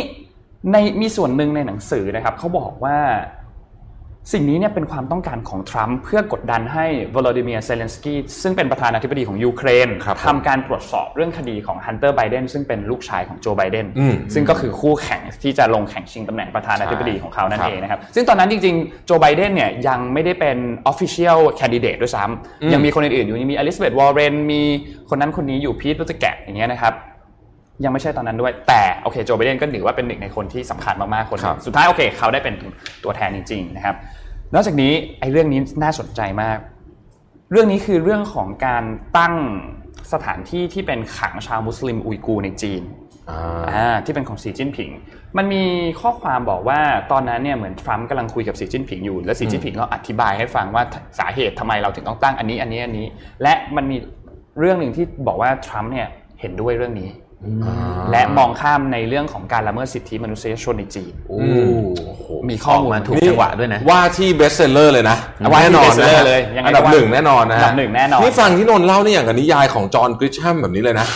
ในมีส่วนหนึ่งในหนังสือนะครับเขาบอกว่า สิ่งนี้เนี่ยเป็นความต้องการของทรัมป์เพื่อกดดันให้วลาดิเมียร์เซเลนสกี้ซึ่งเป็นประธานาธิบดีของยูเครนครับผมทำการตรวจสอบเรื่องคดีของฮันเตอร์ไบเดนซึ่งเป็นลูกชายของโจไบเดนอืมซึ่งก็คือคู่แข่งที่จะลงแข่งชิงตำแหน่งประธานาธิบดีของเขานั่นครับเองนะครับซึ่งตอนนั้นจริงๆ โจไบเดนเนี่ยยังไม่ได้เป็น official candidate ด้วยซ้ำอืมยังมีคนอื่นๆอยู่ยังมีอลิซาเบธวอร์เรนมีคนนั้นคนนี้อยู่พีทบุตติเจจอย่างเงี้ยนะครับ ยังไม่ใช่ตอนนั้นด้วย แต่โอเคโจไบเดนก็ถือว่าเป็นหนึ่งในคนที่สำคัญมากๆคนหนึ่ครับสุดท้ายโอเคเขาได้เป็นตัวแทนจริง ๆ นะครับ นอกจากนี้ไอ้เรื่องนี้น่าสนใจมาก เรื่องนี้คือเรื่องของการตั้งสถานที่ที่เป็นขังชาวมุสลิมอุยกูร์ในจีนอ่าอ่าที่เป็นของสีจิ้นผิง มันมีข้อความบอกว่าตอนนั้นเนี่ยเหมือนทรัมป์กำลังคุยกับสีจิ้นผิงอยู่ แล้วสีจิ้นผิงก็อธิบายให้ฟังว่าสาเหตุทำไมเราถึงต้องตั้งอันนี้อันนี้อันนี้ และมันมีเรื่องหนึ่งที่บอกว่าทรัมป์เนี่ยเห็นด้วยเรื่องนี้ และมองข้ามในเรื่องของการละเมิดสิทธิมนุษยชนในจีนโอ้โอ้โหมีข้อมูลออกมาถูกจังหวะด้วยนะ ว่าที่ best seller เลยนะว่าที่แน่นอน best seller นะเลยยังไงอันดับก็ว่าหนึ่งแน่นอนนะฮะอันดับหนึ่งแน่นอนนี่ฟังที่นนท์เล่านี่อย่างกับนิยายของจอห์นกริชแฮมแบบนี้เลยนะ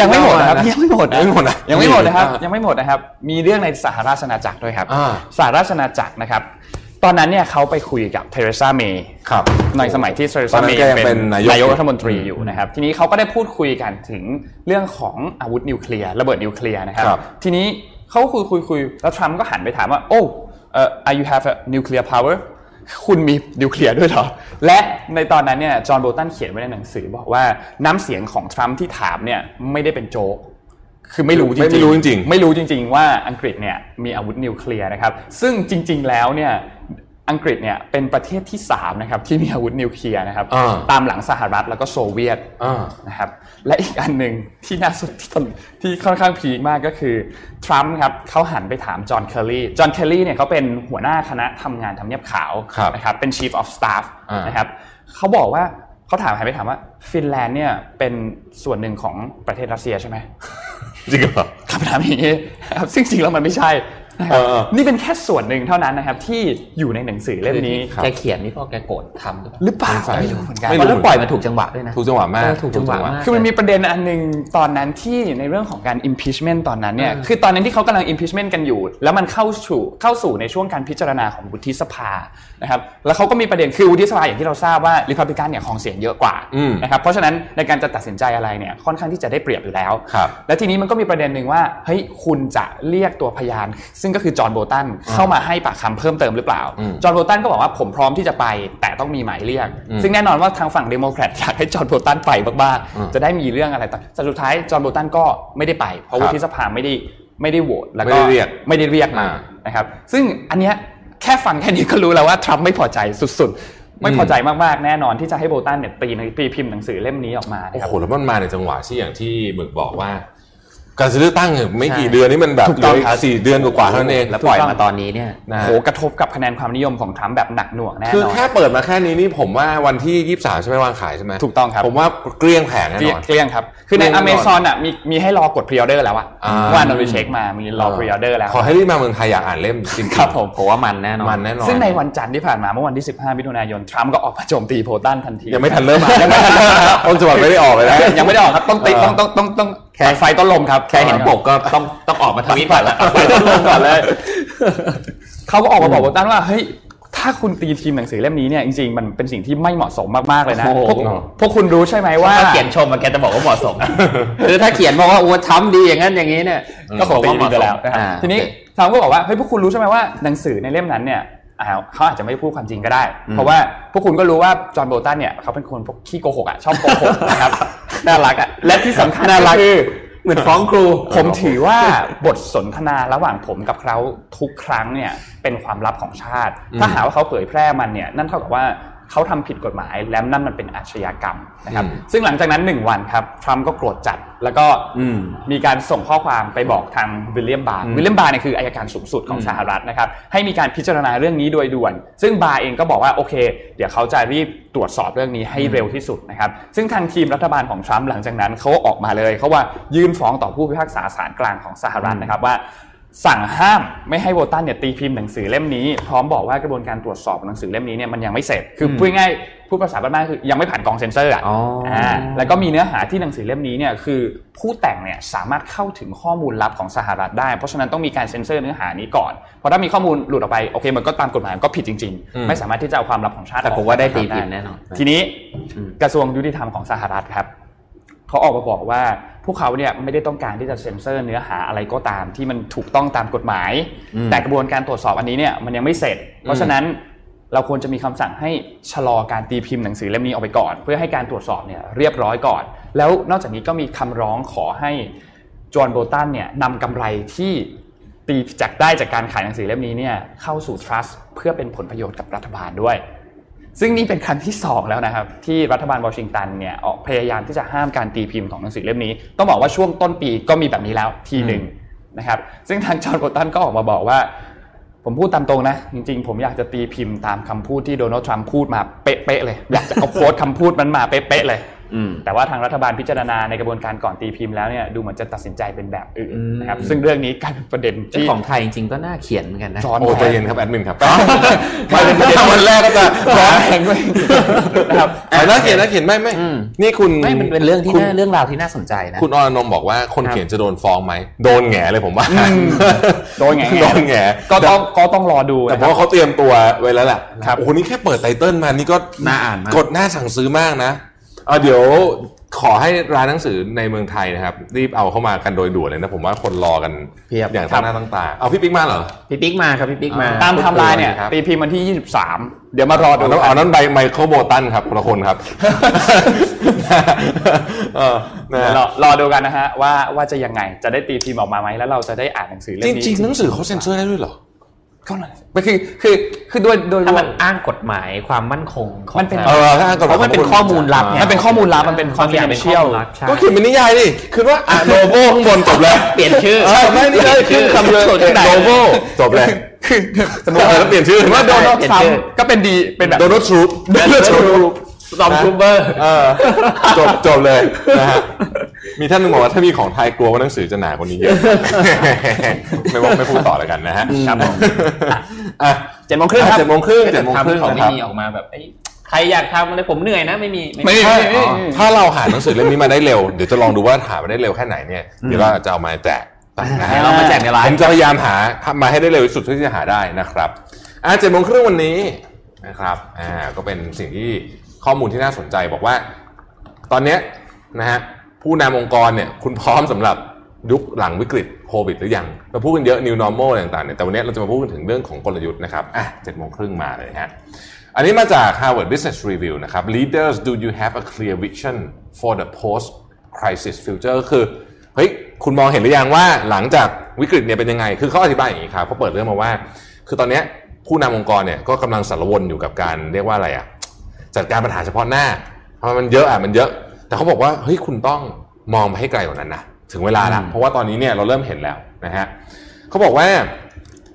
ยังไม่หมดนะครับนะยังไม่หมดนะยังไม่หมดนะยังไม่หมดนะครับอ่ายัยังไม่หมดนะครับ มีเรื่องในสหราชอาณาจักรด้วยครับอ่าสหราชอาณาจักรนะครับต อนนั้นเนี่ยเขาไปคุยกับเทเรซาเมย์ครับในสมัยที่เทเรตอซานนั้เมนย์แกยังเป็นนายกนายกรัฐมนตรีอยู่นะครับ ทีนี้เขาก็ได้พูดคุยกันถึงเรื่องของอาวุธนิวเคลียร์ระเบิดนิวเคลียร์นะครับครับ ทีนี้เขาคุยคุยคุยแล้วทรัมป์ก็หันไปถามว่า โอ้เอ่อ are you have a nuclear power คุณมีนิวเคลียร์ด้วยเหรอ และในตอนนั้นเนี่ยจอห์นโบลตันเขียนไว้ในหนังสือบอกว่าน้ำเสียงของทรัมป์ที่ถามเนี่ยไม่ได้เป็นโจ๊กคือไม่รู้จริงๆไม่รู้จริงๆไม่รู้จริง ๆ ว่าอังกฤษเนี่ยมีอาวุธนิวเคลียร์นะครับ ซึ่งจริง ๆ แล้วเนี่ย อังกฤษเนี่ยเป็นประเทศที่3นะครับที่มีอาวุธนิวเคลียร์นะครับอ่าตามหลังสหรัฐแล้วก็โซเวียตอ่านะครับและอีกอันหนึ่งที่น่าสนที่ที่ค่อนข้าง peak มากก็คือทรัมป์ครับเขาหันไปถามจอห์นเคลลี่จอห์นเคลลี่เนี่ยเขาเป็นหัวหน้าคณะทำงานทำเนียบขาวครับนะครับเป็น chief of staff อ่านะครับเขาบอกว่าเขาถามหันไปถามว่าฟินแลนด์เนี่ยเป็นส่วนหนึ่งของประเทศรัสเซียใช่ไหมจริงเหรอคำถามอย่างนี้นะครับซึ่งจริงแล้วมันไม่ใช่ นะครับเออนี่เป็นแค่ส่วนหนึ่งเท่านั้นนะครับที่อยู่ในหนังสือเล่มนี้ครับแกเขียนนี่เพราะแกโกรธทำหรือเปล่าหรือเปล่าสงสัยไม่รู้เหมือนกันไม่รู้แล้วปล่อยมาถูกจังหวะด้วยนะถูกจังหวะมากเออถูกจังหวะมากคือมันมีประเด็นอันหนึ่งตอนนั้นที่ในเรื่องของการ impeachment ตอนนั้นเนี่ยเออคือตอนนั้นที่เขากำลัง impeachment กันอยู่ แล้วมันเข้าสู่เข้าสู่ในช่วงการพิจารณาของวุฒิสภานะครับแล้วเขาก็มีประเด็นคือวุฒิสภาอย่างที่เราทราบว่าริพับลิกันเนี่ยของเสียงเยอะกว่าอืมนะครับเพราะฉะนั้นในการจะตัดสินใจอะไรเนี่ยค่อนข้างที่จะได้เปรียบอยู่แล้วครับและทีนี้มันก็มีประเด็นหนึ่งว่าเฮ้ยคุณจะเรียกตัวพยานซึ่งก็คือจอห์นโบตันเข้ามาให้ปากคำเพิ่มเติมหรือเปล่าอืมจอห์นโบตันก็บอกว่าผมพร้อมที่จะไป แต่ต้องมีหมายเรียกอืมซึ่งแน่นอนว่าทางฝั่งเดโมแครตอยากให้จอห์นโบตันไปมากอืมๆจะได้มีเรื่องอะไรต่อแต่สุดท้ายจอห์นโบตันก็ไม่ได้ไป เพราะครับวุฒิสภาไม่ได้ไม่ได้โหวตแล้วก็ไม่ได้เรียกไม่ได้เรียกมาอ่านะครับ ซึ่งอันเนี้ยแค่ฟังแค่นี้ก็รู้แล้วว่าทรัมป์ไม่พอใจสุดๆ ไม่พอใจมากๆ แน่นอนที่จะให้โบตันเนี่ยตีในตีพิมพ์หนังสือเล่มนี้ออกมาโอ้นะครับโหแล้วมันมาในจังหวะที่อย่างที่หมึกบอกว่า การจะเลือกตั้งเนี่ยไม่กี่ใช่เดือนนี่มันแบบถูกต้องเหลืครับสี่เดือนกว่าๆเท่านั้นเองแล้วปล่อยมาตอนนี้เนี่ยนะโหกระทบกับคะแนนความนิยมของทรัมป์แบบหนักหน่วงแน่คือนอนแค่เปิดมาแค่นี้นี่ผมว่าวันที่ 23 ใช่ไหมวางขายใช่ไหมถูกต้องครับผมว่าเกลี้ยงแผงแน่เกลี้นยงอนเกลี้ยงครับ คือในเกลี้ยงแน่อนอนเมซอนอะมีมีให้รอกดพรีออเดอร์แล้วอะอ่าเมื่อวานเราไปเช็คมามีรอพรีออเดอร์แล้วขอให้รีบมาเมืองไทยอยากอ่านเล่มจริงๆครับผมผมว่ามันแน่นอนมันแน่นอนซึ่งในวันจันทร์ที่ผ่านมาเมื่อวันที่ 15มิถุนายนทรัมป์ก็ออกมาโจมตีโพตันทันทียังไม่ทันเริ่มอ่านยังไม่ทันเริ่มต้นฉบับไม่ได้ออกเลยนะยังไม่ได้ออกครับต้องติเออต้องต้องต้องต้อง แค่ไฟต้นลมครับ แค่เห็นปกก็ต้องต้องออกมาทวีตก่อนแล้วไฟต้นลมก่อนเลยเขาก็ออกมาบอกโพตันว่าเฮ้ยถ้าคุณตีทีมหนังสือเล่มนี้เนี่ยจริงๆมันเป็นสิ่งที่ไม่เหมาะสมมากๆเลยนะโอ้โหพวกพวกคุณรู้ใช่ไหมว่าถ้าเขียนชมมันแกจะบอกว่าเหมาะสมคือถ้าเขียนบอกว่าโอ้ทำดีอย่างนั้นอย่างนี้เนี่ยก็คงตีดีไปแล้วนะครับอ่าทีนี้ทรัมป์ก็บอกว่าเฮ้ยพวกคุณรู้ใช่ไหมว่าหนังสือในเล่มนั้นเนี่ยอ่า เขาอาจจะไม่พูดความจริงก็ได้ เพราะว่าพวกคุณก็รู้ว่าจอห์นโบตันเนี่ยเขาเป็นคนพวกขี้โกหกอะชอบโกหกนะครับน่ารักอะและที่สำคัญน่ารักก็คือเหมือนฟ้องครู ผมถือว่าบทสนทนาระหว่างผมกับเขาทุกครั้งเนี่ยเป็นความลับของชาติ ถ้าหาว่าเขาเผยแพร่มันเนี่ยนั่นเท่ากับว่า เขาทำผิดกฎหมายและนั่นมันเป็นอาชญากรรมนะครับอืมซึ่งหลังจากนั้นหนึ่งวันครับทรัมป์ก็โกรธจัดแล้วก็อืมมีการส่งข้อความไปบอกทางวิลเลียมบาร์วิลเลียมบาร์เนี่ยคืออายการสูงสุดของสหรัฐนะครับให้มีการพิจารณาเรื่องนี้โดยด่วน ซึ่งบาร์เองก็บอกว่าโอเค เดี๋ยวเขาจะรีบตรวจสอบเรื่องนี้ให้เร็วที่สุดนะครับ ซึ่งทางทีมรัฐบาลของทรัมป์หลังจากนั้นเขาก็ออกมาเลยเขาว่ายื่นฟ้องต่อผู้พิพากษาศาลกลางของสหรัฐนะครับว่า สั่งห้ามไม่ให้โวตันเนี่ยตีพิมพ์หนังสือเล่มนี้ พร้อมบอกว่ากระบวนการตรวจสอบหนังสือเล่มนี้เนี่ยมันยังไม่เสร็จคือพูดง่ายๆพูดภาษาบ้านๆคือยังไม่ผ่านกองเซ็นเซอร์อะอ๋ออ่าแล้วก็มีเนื้อหาที่หนังสือเล่มนี้เนี่ยคือผู้แต่งเนี่ยสามารถเข้าถึงข้อมูลลับของสหรัฐได้ เพราะฉะนั้นต้องมีการเซ็นเซอร์เนื้อหานี้ก่อน เพราะถ้ามีข้อมูลหลุดออกไปโอเคมันก็ตามกฎหมายมันก็ผิดจริงอืมๆไม่สามารถที่จะเอาความลับของชาติแต่ออกผมว่าได้จกตีสหพิรัมฐพ์แน่นอนทีนี้อืมกระทรวงยุติธรรมของสหรัฐครับ เขาออกมาบอกว่าพวกเขาเนี่ยไม่ได้ต้องการที่จะเซ็นเซอร์เนื้อหาอะไรก็ตามที่มันถูกต้องตามกฎหมายอืมแต่กระบวนการตรวจสอบอันนี้เนี่ยมันยังไม่เสร็จ เพราะฉะนั้นเราควรจะมีคำสั่งให้ชะลอการตีพิมพ์หนังสือเล่มนี้ออกไปก่อน เพื่อให้การตรวจสอบเนี่ยเรียบร้อยก่อน แล้วนอกจากนี้ก็มีคำร้องขอให้จอห์นโบตันเนี่ยนำกำไรที่ตีจากได้จากการขายหนังสือเล่มนี้เนี่ยเข้าสู่ trust เพื่อเป็นผลประโยชน์กับรัฐบาลด้วย ซึ่งนี่เป็นครั้งที่สองแล้วนะครับ ที่รัฐบาลวอชิงตันเนี่ยออกพยายามที่จะห้ามการตีพิมพ์ของหนังสือเล่มนี้ ต้องบอกว่าช่วงต้นปีก็มีแบบนี้แล้วทีหนึ่งนะครับซึ่งทางจอห์นโบตันก็ออกมาบอกว่า ผมพูดตามตรงนะ จริงๆ ผมอยากจะตีพิมพ์ตามคำพูดที่โดนัลด์ทรัมป์พูดมาเป๊ะๆเลย อยากจะเอาโค้ดคำพูดมันมาเป๊ะๆเลยอืม แต่ว่าทางรัฐบาลพิจารณาในกระบวนการก่อนตีพิมพ์แล้วเนี่ยดูเหมือนจะตัดสินใจเป็นแบบอื่นอืมนะครับซึ่งเรื่องนี้กลายเป็นประเด็นเจ้าที่ของไทยจริงๆก็น่าเขียนเหมือนกันนะร้อนโอ้แทใจนเย็นครับแอดมินครับไปเป็นประเด็นวันแรกก็จะร้อนแรงด้วยนะครับแต่น่าเขียนน่าเขียนไม่ไม่อืมนี่คุณไม่มันเป็นเรื่องที่คุณน่าเรื่องราวที่น่าสนใจนะคุณอรนงค์บอกว่าคนครับเขียนจะโดนฟ้องไหมโดนแหง่เลยผมว่าโดนแหง่โดนแหง่ก็ต้องก็ต้องรอดูแต่นะเพครัราะบว่าเขาเตรียมตัวไว้แล้วแหละครับโอ้โหนี่แค่เปิดไตเติ้ลมานี่ก็น่าอ่านมากกดหน้าสั่งซื้อมากนะ เอาเดี๋ยวขอให้ร้านหนังสือในเมืองไทยนะครับ รีบเอาเข้ามากันโดยด่วนเลยนะผมว่าคนรอกันเพียบ อย่างตั้งหน้าตั้งตาเอาพี่ปิ๊กมาเหรอ พี่ปิ๊กมาครับพี่ปิ๊กมาอ่ตามไทม์ไลน์เนี่ยครับตีพิมพ์วันที่ 23 เดี๋ยวมารอดูเอานั้นเอานั้นใบไมเคิลโบตันครับคนละคนครับ เออนะเดี๋ยวฮะรอรอดูกันนะฮะว่าว่าจะยังไงจะได้ตีพิมพ์ออกมาไหมแล้วเราจะได้อ่านหนังสือเล่จมนี้ ริงๆหนังสือเขาเซ็นเซอร์ได้ด้วยเหรอ ก็นั่นแหละมันคือคือคือโดยโดยรถ้าวมัมนอ้างกฎหมายความมั่นคงของมันเป็นเออถ้าอ่านก่อนเพราะมันเป็นข้อมูลลับไงมันเป็นข้อมูลลับมันเป็นบางอย่างเป็นข้อ confidential มูลลับใช่ก็เขียนเป็นนิยายดิคือว่าอะโลโก้ข้างบนจบเลยเปลี่ยนชื่อเออไม่นี่เลยขึ้นคำเลยส่วนที่ไหนโลโก้จบเลยคือสมมเอติอแล้วเปลี่ยนชื่อว่าโดนัลด์เปลี่ยทนรัมชื่อป์ก็เป็นดีเป็นแบบโดนัลด์ทรูปโดนัลด์ทรูป ซอมทูเบอร์เออจบจบเลยนะฮะมีท่านหนึงบอกว่าถ้ามีของไทยกลัวว่าหนังสือจะหนากว่านี้เยอะ ไม่บอกไม่พูดต่อแล้วกันนะฮะครับผมอะเจ็ดโมงครึ่งครับเจ็ดโมงครึ่งเจ็ดโมงครึ่งเขานะไม่ครับมีออกมาแบบเอ้ยใครอยากทำอะไรผมเหนื่อยนะไม่มีไม่มีถ้าถ้าเราหาหนังสือเล่มนี้มาได้เร็วเดี๋ยวจะลองดูว่าหามาได้เร็วแค่ไหนเนี่ยเดี๋ยวเราจะเอามาแจกนะฮะเรามาแจกในไลผมฟ์จะพยายามหาทำมาให้ได้เร็วที่สุดที่จะหาได้นะครับอ่าเจ็ดโมงครึ่งวันนี้นะครับอ่าก็เป็นสิ่งที่ ข้อมูลที่น่าสนใจบอกว่า ตอนเนี้ยนะฮะผู้นำองค์กรเนี่ยคุณพร้อมสำหรับยุคหลังวิกฤตโควิดหรือยังเราพูดกันเยอะ new normal อะไรต่างๆเนี่ยแต่วันนี้เราจะมาพูดกันถึงเรื่องของกลยุทธ์นะครับอะเจ็ดโมงครึ่งมาเลยฮะอันนี้มาจาก Harvard Business Review นะครับ Leaders do you have a clear vision for the post crisis future ก็คือเฮ้ยคุณมองเห็นหรือยังว่าหลังจากวิกฤตเนี่ยเป็นยังไง คือเขาอธิบายอย่างนี้ครับเขาเปิดเรื่องมาว่า คือตอนเนี้ยผู้นำองค์กรเนี่ยก็กำลังสารวนอยู่กับการเรียกว่าอะไรอะ จัดการปัญหาเฉพาะหน้าเพราะมันเยอะอะมันเยอะ แต่เขาบอกว่าเฮ้ยคุณต้องมองไปให้ไกลกว่านั้นนะถึงเวลาแล้วเพราะว่าตอนนี้เนี่ยเราเริ่มเห็นแล้วนะฮะเขาบอกว่า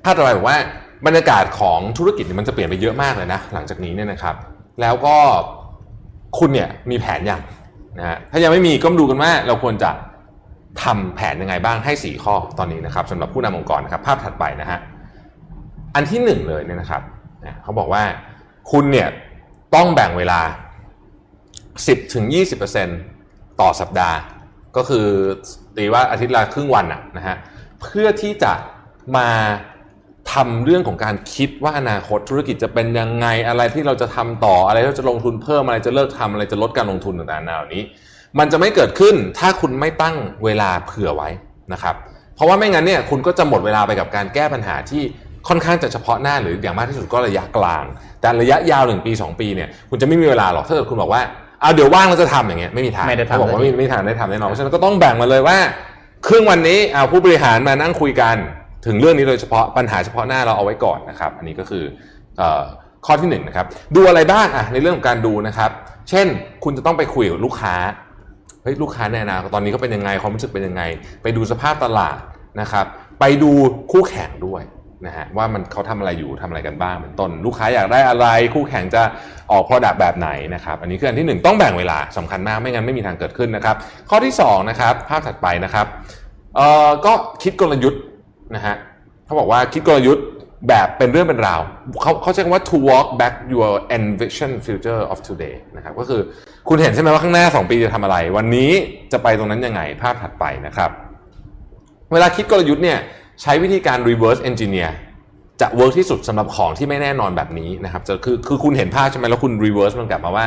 ภาพต่อไปบอกว่าบรรยากาศของธุรกิจเนี่ยมันจะเปลี่ยนไปเยอะมากเลยนะ หลังจากนี้เนี่ยนะครับ แล้วก็คุณเนี่ยมีแผนอย่างนะฮะถ้ายังไม่มีก็มาดูกันว่าเราควรจะทำแผนยังไงบ้างให้ 4 ข้อตอนนี้นะครับสำหรับผู้นำองค์กรนะครับ ภาพถัดไปนะฮะอันที่หนึ่งเลยเนี่ยนะครับนะเขาบอกว่าคุณเนี่ย ต้องแบ่งเวลา 10ถึง20%ต่อสัปดาห์ ก็คือตีว่าอาทิตย์ละครึ่งวันอะนะฮะเพื่อที่จะมาทำเรื่องของการคิดว่าอนาคตธุรกิจจะเป็นยังไงอะไรที่เราจะทำต่ออะไรที่เราจะลงทุนเพิ่มอะไรจะเลิกทำอะไรจะลดการลงทุนต่างๆเหล่านี้ มันจะไม่เกิดขึ้นถ้าคุณไม่ตั้งเวลาเผื่อไว้นะครับ เพราะว่าไม่งั้นเนี่ยคุณก็จะหมดเวลาไปกับการแก้ปัญหาที่ ค่อนข้างจะเฉพาะหน้าหรืออย่างมากที่สุดก็ระยะกลาง แต่ระยะยาวหนึ่งปีสองปีเนี่ยคุณจะไม่มีเวลาหรอกถ้าเกิดคุณบอกว่าเอาเดี๋ยวว่างเราจะทำอย่างเงี้ยไม่มีทางไม่ได้ทำเขาบอกว่าเลยไม่ไม่มีทางได้ทำแน่นอนเพราะฉะนั้นก็ต้องแบ่งมาเลยว่า ครึ่งวันนี้เอาผู้บริหารมานั่งคุยกันถึงเรื่องนี้โดยเฉพาะปัญหาเฉพาะหน้าเราเอาไว้ก่อนนะครับ อันนี้ก็คือเออข้อที่หนึ่งนะครับดูอะไรบ้างอะในเรื่องของการดูนะครับ เช่นคุณจะต้องไปคุยกับลูกค้าเฮ้ยลูกค้าในอนาคตตอนนี้เขาเป็นยังไงความรู้สึกเป็นยังไง ไปดูสภาพตลาดนะครับ ไปดูคู่แข่งด้วย นะฮะว่ามันเขาทำอะไรอยู่ทำอะไรกันบ้างเป็นต้น ลูกค้าอยากได้อะไร คู่แข่งจะออก product แบบไหนนะครับ อันนี้คืออันที่หนึ่งต้องแบ่งเวลาสำคัญมากไม่งั้นไม่มีทางเกิดขึ้นนะครับ ข้อที่สองนะครับภาพถัดไปนะครับเอ่อก็คิดกลยุทธ์นะฮะเขาบอกว่าคิดกลยุทธ์แบบเป็นเรื่องเป็นราวเขาเขาใช้คำว่า to walk back your envision future of today นะครับก็คือคุณเห็นใช่ไหมว่าข้างหน้า 2 ปีจะทำอะไร วันนี้จะไปตรงนั้นยังไงภาพถัดไปนะครับ เวลาคิดกลยุทธ์เนี่ย ใช้วิธีการ reverse engineer จะเวิร์กที่สุดสำหรับของที่ไม่แน่นอนแบบนี้นะครับจะคือคือคุณเห็นภาพใช่ไหมแล้วคุณ reverse มันกลับมาว่า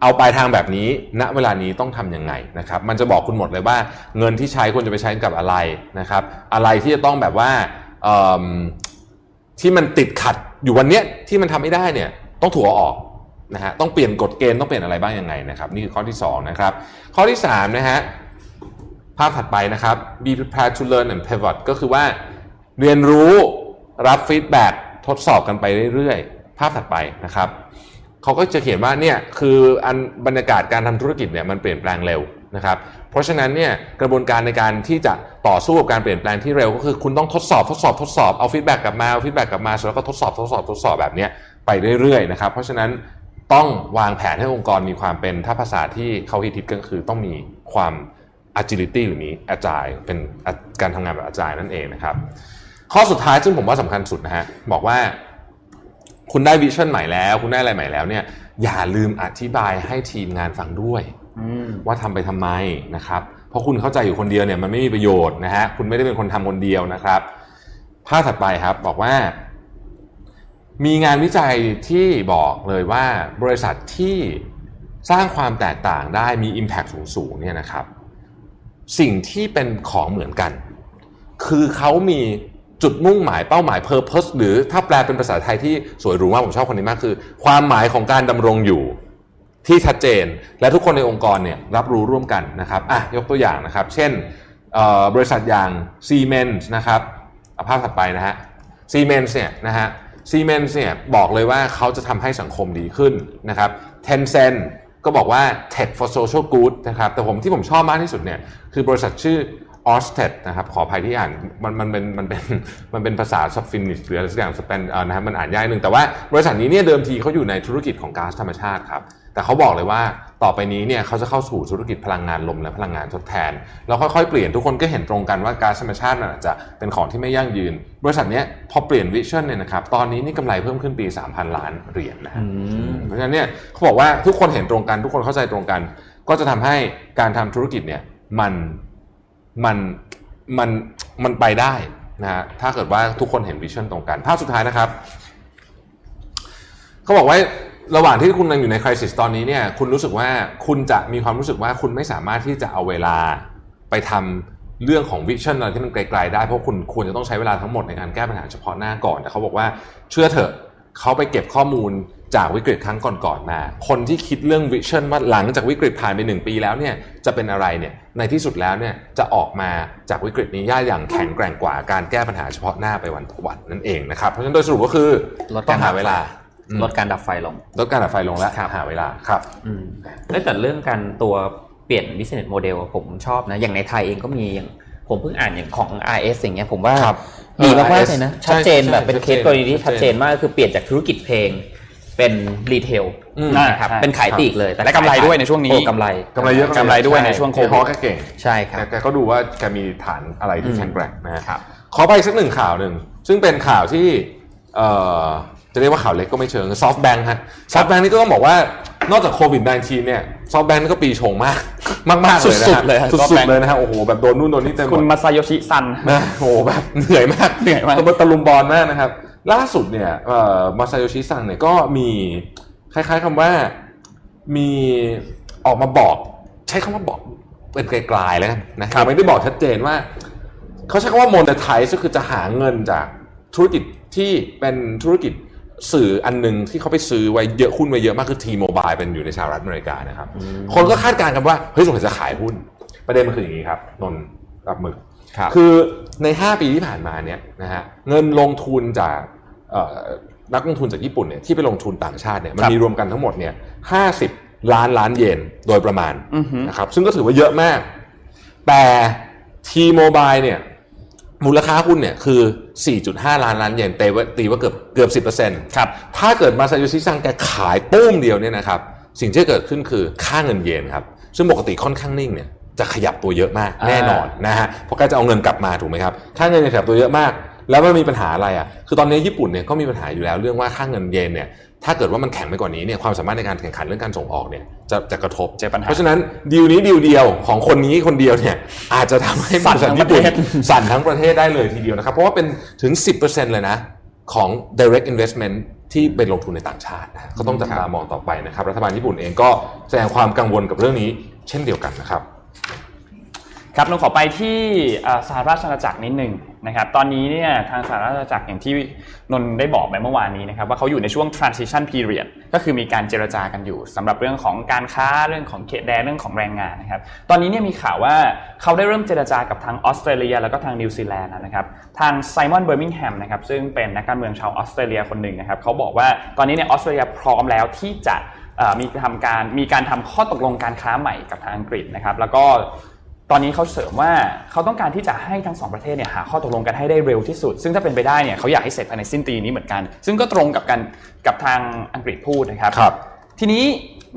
เอาปลายทางแบบนี้ ณเวลานี้ต้องทำยังไงนะครับ มันจะบอกคุณหมดเลยว่า เงินที่ใช้ควรจะไปใช้กับอะไรนะครับ อะไรที่จะต้องแบบว่าที่มันติดขัดอยู่วันเนี้ยที่มันทำไม่ได้เนี่ยต้องถูกเอาออกนะฮะต้องเปลี่ยนกฎเกณฑ์ต้องเปลี่ยนอะไรบ้างยังไงนะครับ นี่คือข้อที่สองนะครับข้อที่สามนะฮะ ภาพถัดไปนะครับ be prepared to learn and pivot ก็คือว่าเรียนรู้รับ feedback ทดสอบกันไปเรื่อยๆ ภาพถัดไปนะครับ เขาก็จะเขียนว่าเนี่ยคืออันบรรยากาศการทำธุรกิจเนี่ยมันเปลี่ยนแปลงเร็วนะครับ เพราะฉะนั้นเนี่ยกระบวนการในการที่จะต่อสู้กับการเปลี่ยนแปลงที่เร็ว ก็คือคุณต้องทดสอบทดสอบทดสอบเอา feedback กลับมาเอา feedback กลับมาแล้วก็ทดสอบทดสอบทดสอบแบบนี้ไปเรื่อยๆนะครับ เพราะฉะนั้นต้องวางแผนให้องค์กรมีความเป็นถ้าภาษาที่เขาฮิตๆก็คือต้องมีความ agility หรือมี agile เป็นการทำงานแบบ agile นั่นเองนะครับ ข้อสุดท้ายซึ่งผมว่าสำคัญสุดนะฮะบอกว่าคุณได้วิชั่นใหม่แล้ว คุณได้อะไรใหม่แล้วเนี่ยอย่าลืมอธิบายให้ทีมงานฟังด้วยว่าทำไปทำไมนะครับ เพราะคุณเข้าใจอยู่คนเดียวเนี่ยมันไม่มีประโยชน์นะฮะคุณไม่ได้เป็นคนทำคนเดียวนะครับภาพถัดไปครับบอกว่า มีงานวิจัยที่บอกเลยว่าบริษัทที่สร้างความแตกต่างได้มี Impact สูงๆเนี่ยนะครับ สิ่งที่เป็นของเหมือนกัน คือเขามีจุดมุ่งหมายเป้าหมาย purpose หรือถ้าแปลเป็นภาษาไทยที่สวยหรูมากผมชอบคนนี้มากคือ ความหมายของการดำรงอยู่ที่ชัดเจน และทุกคนในองค์กรเนี่ยรับรู้ร่วมกันนะครับอะยกตัวอย่างนะครับ เช่นบริษัทอย่าง Siemens นะครับภาพถัดไปนะฮะ Siemens เนี่ยนะฮะ Siemens เนี่ยบอกเลยว่าเขาจะทำให้สังคมดีขึ้นนะครับ Tencent ก็บอกว่า Tech for Social Good นะครับแต่ผมที่ผมชอบมากที่สุดเนี่ยคือบริษัทชื่อ ออสเทดนะครับขออภัยที่อ่านมันมันเป็นมันเป็นมันเป็นภาษาสฟินิชหรืออะไรสักอย่างสเปนนะครับมันอ่านยากนึงแต่ว่าบริษัทนี้เนี่ยเดิมทีเขาอยู่ในธุรกิจของก๊าซธรรมชาติครับแต่เขาบอกเลยว่าต่อไปนี้เนี่ยเขาจะเข้าสู่ธุรกิจพลังงานลมและพลังงานทดแทนแล้วค่อยๆเปลี่ยนทุกคนก็เห็นตรงกันว่าก๊าซธรรมชาติน่ะจะเป็นของที่ไม่ยั่งยืน บริษัทนี้พอเปลี่ยนวิชั่นเนี่ยนะครับตอนนี้นี่กำไรเพิ่มขึ้นปี 3,000 ล้านเหรียญนะเพราะฉะนั้นเนี่ยเขาบอกว่าทุกคนเห็นตรงกันทุกคนเข้าใจตรงกัน ก็จะทำให้การทำธุรกิจเนี่ยมัน มันมันมันไปได้นะฮะถ้าเกิดว่าทุกคนเห็นวิชั่นตรงกัน ภาพสุดท้ายนะครับเขาบอกว่าระหว่างที่คุณยังอยู่ในคริสิสตอนนี้เนี่ยคุณรู้สึกว่าคุณจะมีความรู้สึกว่าคุณไม่สามารถที่จะเอาเวลาไปทำเรื่องของ vision อะไรที่มันไกลๆได้ เพราะคุณควรจะต้องใช้เวลาทั้งหมดในการแก้ปัญหาเฉพาะหน้าก่อน แต่เขาบอกว่าเชื่อเถอะเขาไปเก็บข้อมูล จากวิกฤตครั้งก่อนๆมา คนที่คิดเรื่อง vision ว่าหลังจากวิกฤตผ่านไปหนึ่งปีแล้วเนี่ยจะเป็นอะไรเนี่ยในที่สุดแล้วเนี่ยจะออกมาจากวิกฤตนี้ย่าอย่างแข็งแกร่งกว่าการแก้ปัญหาเฉพาะหน้าไปวันต่อวันนั่นเองนะครับเพราะฉะนั้นโดยสรุปก็คือลดต้กาอรงหาเวลาลดการดับไฟลงลดการดับไฟลงแล้วครับหาเวลาครับอืมแล้วแต่เรื่องการตัวเปลี่ยน business model อะผมชอบนะอย่างในไทยเองก็มีอย่างผมเพิ่งอ่านอย่างของ RS อย่างเงี้ยผมว่าครับดีมาก RS ๆเลยนะใช่ชัดเจนใช่แบบเป็นชัดเคเจนสกรณีที่ชัชัดดเจเจนนมากก็คือเปลี่ยนจากธุรกิจเพลง เป็นรีเทลอืมนะครับใช่เป็นขายปลีกเลยและกำไรด้วยในช่วงนี้โอ้กำไรกำไรเยอะกำไรด้วยในช่วงโควิดพอแกเก่งใช่ครับแกแกก็ดูว่าแกมีฐานอะไรที่แข็งแกร่งนะฮะครับขอไปสักหนึ่งข่าวหนึ่งซึ่งเป็นข่าวที่เอ่อจะเรียกว่าข่าวเล็กก็ไม่เชิงซอฟต์แบงค์ฮะซอฟต์แบงค์นี่ก็ต้องบอกว่านอกจากโควิด -19 เนี่ยซอฟต์แบงค์นี่ก็ปีชงมาก มากมากๆเลยนะสุฮะดๆเลยฮะสุด SoftBank ๆเลยนะฮะโอ้โหแบบโดนนู่นโดนนี่เต็มหมดคุณมาซาโยชิซังนะโอ้โหแบบเหนื่อยมากเหนื่อยมากตะลุมบอนมากนะครับ ล่าสุดเนี่ยเอ่อมาซาโยชิซังเนี่ยก็มีคล้ายๆคำว่ามีออกมาบอกใช้คำว่าบอกเป็นนัยๆแล้วกันนะยังไม่ได้บอกชัดเจนว่า เขาใช้คำว่า monetize ก็คือจะหาเงินจากธุรกิจที่เป็นธุรกิจสื่ออันหนึ่งที่เขาไปซื้อไว้เยอะหุ้นไว้เยอะมากคือ T-Mobile เป็นอยู่ในสหรัฐอเมริกานะครับ คนก็คาดการณ์กันว่า เฮ้ยสงสัยจะขายหุ้น ประเด็นมันคืออย่างนี้ครับนนท์รับมือ ครับคือใน 5 ปีที่ผ่านมาเนี่ยนะฮะเงินลงทุนจากเอ่อนักลงทุนจากญี่ปุ่นเนี่ยที่ไปลงทุนต่างชาติเนี่ยมันครับมีรวมกันทั้งหมดเนี่ย50ล้านล้านเยนโดยประมาณอือฮึนะครับซึ่งก็ถือว่าเยอะมาก แต่ T-Mobile เนี่ยมูลค่าหุ้นเนี่ยคือ 4.5 ล้านล้านเยนเตว่าตีว่าเกือบเกือบ 10%ครับถ้าเกิดมาซาโยชิซังแกขายปุ้มเดียวเนี่ยนะครับสิ่งที่เกิดขึ้นคือค่าเงินเยนครับ ซึ่งปกติค่อนข้างนิ่งเนี่ย จะขยับตัวเยอะมากอ่าแน่นอนนะฮะเพราะแกจะเอาเงินกลับมาถูกไหมครับค่าเงินเนี่ยขยับตัวเยอะมาก แล้วมันมีปัญหาอะไรอะคือตอนนี้ญี่ปุ่นเนี่ยก็มีปัญหาอยู่แล้วเรื่องว่าค่าเงินเยนเนี่ยถ้าเกิดว่ามันแข็งไปกว่านี้เนี่ยความสามารถในการแข่งขันเรื่องการส่งออกเนี่ยจะจะกระทบเจอปัญหาเพราะฉะนั้นดีลนี้ดีลเดียวของคนนี้คนเดียวเนี่ยอาจจะทำให้บริษัทญี่ปุ่นสั่นทั้งประเทศได้เลยทีเดียวนะครับเพราะว่าเป็นถึง 10%เลยนะของ direct investment ที่เป็นลงทุนในต่างชาตินะก็ต้องจับตามองต่อไปนะครับ รัฐบาลญี่ปุ่นเองก็แสดงความกังวลกับเรื่องนี้ เช่นเดียวกันนะครับ ครับเราขอไปที่สหราชอาณาจักรนิดหนึ่งนะครับ ตอนนี้เนี่ยทางสหราชอาณาจักรอย่างที่นนท์ได้บอกไปเมื่อวานนี้นะครับว่าเขาอยู่ในช่วง transition period ก็คือมีการเจรจากันอยู่สำหรับเรื่องของการค้าเรื่องของเขตแดนเรื่องของแรงงานนะครับ ตอนนี้เนี่ยมีข่าวว่าเขาได้เริ่มเจรจากับทางออสเตรเลีย แล้วก็ทางนิวซีแลนด์นะครับ ทางไซมอนเบอร์มิงแฮมนะครับซึ่งเป็นนักการเมืองชาวออสเตรเลียคนหนึ่งนะครับเขาบอกว่าตอนนี้เนี่ยออสเตรเลียพร้อมแล้วที่จะมีทำการมีการทำข้อตกลงการค้าใหม่กับทางอังกฤษนะครับ แล้วก็ ตอนนี้เขาเสริมว่าเขาต้องการที่จะให้ทั้งสองประเทศเนี่ยหาข้อตกลงกันให้ได้เร็วที่สุด ซึ่งถ้าเป็นไปได้เนี่ยเขาอยากให้เสร็จภายในสิ้นปีนี้เหมือนกัน ซึ่งก็ตรงกับกันกับทางอังกฤษพูดนะครับครับทีนี้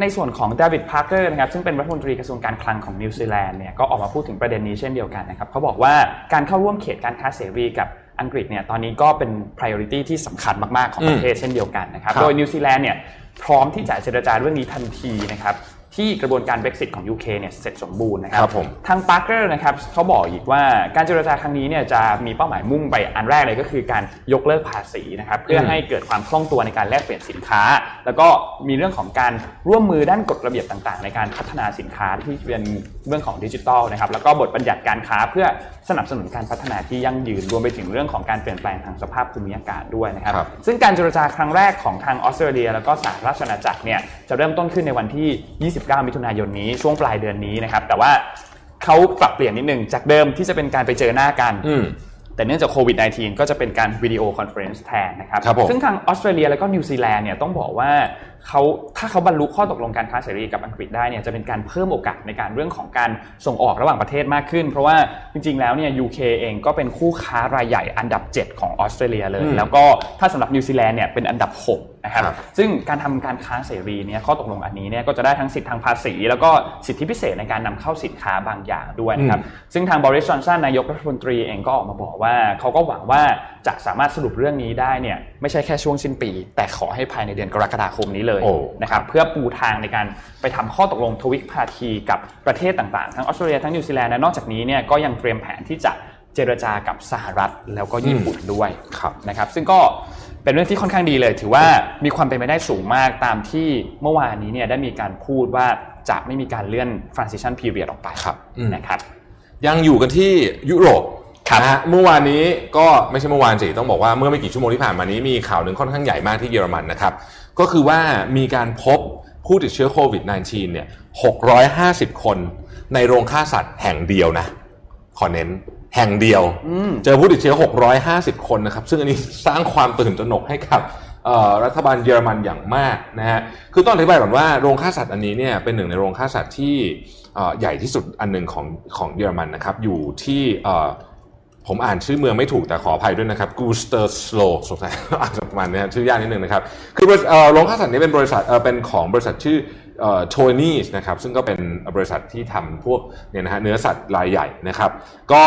ในส่วนของเดวิดพาร์เกอร์นะครับซึ่งเป็นรัฐมนตรีกระทรวงการคลังของนิวซีแลนด์เนี่ยก็ออกมาพูดถึงประเด็นนี้เช่นเดียวกันนะครับเขาบอกว่าการเข้าร่วมเขตการค้าเสรีกับอังกฤษเนี่ยตอนนี้ก็เป็น priority ที่สำคัญมาก ๆ ของประเทศเช่นเดียวกันนะครับครับ โดยนิวซีแลนด์เนี่ยพร้อมที่จะเจรจาเรื่องนี้ทันทีนะครับ ที่กระบวนการ Brexit ของ UK เนี่ยเสร็จสมบูรณ์นะครับครับผมทางปาร์เกอร์นะครับเขาบอกอีกว่าการเจรจาครั้งนี้เนี่ยจะมีเป้าหมายมุ่งไปอันแรกเลยก็คือการยกเลิกภาษีนะครับเพื่อให้เกิดความคล่องตัวในการแลกเปลี่ยนสินค้า แล้วก็มีเรื่องของการร่วมมือด้านกฎระเบียบต่างๆ ในการพัฒนาสินค้าที่เป็นเรื่องของดิจิทัลนะครับแล้วก็บทบัญญัติการค้าเพื่อสนับสนุนการพัฒนาที่ยั่งยืนรวมไปถึงเรื่องของการเปลี่ยนแปลงทางสภาพภูมิอากาศด้วยนะครับครับซึ่งการเจรจาครั้งแรกของทางออสเตรเลีย แล้วก็สหราชอาณาจักรเนี่ยจะเริ่มต้นขึ้นในวันที่29มิถุนายนนี้ช่วงปลายเดือนนี้นะครับ แต่ว่าเขาปรับเปลี่ยนนิดนึงจากเดิมที่จะเป็นการไปเจอหน้ากันอืมแต่เนื่องจากโควิด -19 ก็จะเป็นการ video conference แทนนะครับครับผมซึ่งทางออสเตรเลียแล้วก็นิวซีแลนด์เนี่ยต้องบอกว่า เขาถ้าเขาบรรลุข้อตกลงการค้าเสรีกับอังกฤษได้เนี่ยจะเป็นการเพิ่มโอกาสในการเรื่องของการส่งออกระหว่างประเทศมากขึ้น เพราะว่าจริงๆแล้วเนี่ย UK เองก็เป็นคู่ค้ารายใหญ่อันดับ 7 ของออสเตรเลียเลยอืมแล้วก็ถ้าสำหรับนิวซีแลนด์เนี่ยเป็นอันดับ 6 นะครับครับซึ่งการทำการค้าเสรีเนี่ยข้อตกลงอันนี้เนี่ยก็จะได้ทั้งสิทธิทางภาษี แล้วก็สิทธิพิเศษในการนำเข้าสินค้าบางอย่างด้วยนะครับซึ่งทางบริสจอนสันนายกรัฐมนตรีเองก็ออกมาบอกว่าเขาก็หวังว่าจะสามารถสรุปเรื่องนี้ได้เนี่ยไม่ใช่แค่ช่วงสิ้นปี แต่ขอให้ภายในเดือนกรกฎาคมนี้เลยโอ้นะครับเพื่อปูทางในการไปทำข้อตกลงทวิภาคีกับประเทศต่างๆ ทั้งออสเตรเลียทั้งนิวซีแลนด์และนอกจากนี้เนี่ยก็ยังเตรียมแผนที่จะเจรจากับสหรัฐแล้วก็ญี่ปุ่นด้วยครับนะครับ ซึ่งก็เป็นเรื่องที่ค่อนข้างดีเลย ถือว่ามีความเป็นไปได้สูงมากตามที่เมื่อวานนี้เนี่ยได้มีการพูดว่าจะไม่มีการเลื่อน transition period ออกไปครับอืมนะครับยังอยู่กันที่ยุโรปครับ นะฮะเมื่อวานนี้ก็ไม่ใช่เมื่อวานสิต้องบอกว่าเมื่อไม่กี่ชั่วโมงที่ผ่านมานี้มีข่าวหนึ่งค่อนข้างใหญ่มากที่เยอรมันนะครับ ก็คือว่ามีการพบผู้ติดเชื้อโควิด -19 เนี่ย 650 คนในโรงฆ่าสัตว์แห่งเดียวนะ ขอเน้นแห่งเดียว เจอผู้ติดเชื้อ 650 คนนะครับ ซึ่งอันนี้สร้างความตื่นตระหนกให้กับเอ่อรัฐบาลเยอรมันอย่างมากนะฮะ คือต้องอธิบายก่อนว่าโรงฆ่าสัตว์อันนี้เนี่ยเป็นหนึ่งในโรงฆ่าสัตว์ที่เอ่อใหญ่ที่สุดอันหนึ่งของของเยอรมันนะครับ อยู่ที่เอ่อ ผมอ่านชื่อเมืองไม่ถูกแต่ขออภัยด้วยนะครับกูสเตอร์สโลสงสัยอ่านประมาณนี้ชื่อยากนิดนึงนะครับ คือบริษัทเอ่อโรงฆ่าสัตว์นี้เป็นบริษัทเอ่อเป็นของบริษัทชื่อโทนี่นะครับซึ่งก็เป็นบริษัทที่ทำพวกเนี่ยนะฮะเนื้อสัตว์รายใหญ่นะครับ ก็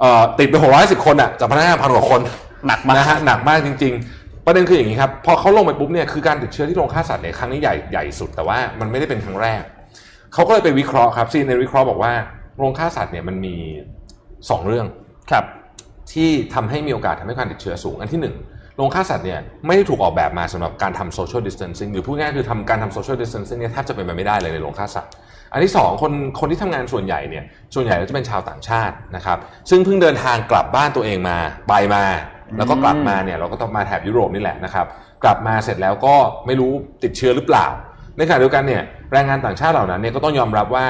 เอ่อติดไป650คนอะจากพนักงานพันกว่าคนหนักมากนะฮะหนักมากจริง ๆ ประเด็นคืออย่างนี้ครับ พอเขาลงไปปุ๊บเนี่ยคือการติดเชื้อที่โรงฆ่าสัตว์เนี่ยครั้งนี้ใหญ่ใหญ่สุด แต่ว่ามันไม่ได้เป็นครั้งแรกเขาก็เลยไปวิเคราะห์ครับซีในวิเคราะห์บอกว่าโรงฆ่าสัตว์เนี่ยมันมี 2 เรื่อง ครับที่ทำให้มีโอกาสทำให้การติดเชื้อสูง อันที่หนึ่งโรงฆ่าสัตว์เนี่ยไม่ได้ถูกออกแบบมาสำหรับการทำ social distancing หรือพูดง่ายๆคือทำการทำ social distancing เนี่ยแทบจะเป็นไปไม่ได้เลยในโรงฆ่าสัตว์ อันที่สองคนคนที่ทำงานส่วนใหญ่เนี่ยส่วนใหญ่แล้วจะเป็นชาวต่างชาตินะครับซึ่งเพิ่งเดินทางกลับบ้านตัวเองมาไปมา แล้วก็กลับมาเนี่ยเราก็ต้องมาแถบยุโรปนี่แหละนะครับกลับมาเสร็จแล้วก็ไม่รู้ติดเชื้อหรือเปล่าในขณะเดียวกันเนี่ยแรงงานต่างชาติเหล่านั้นเนี่ยก็ต้องยอมรับว่า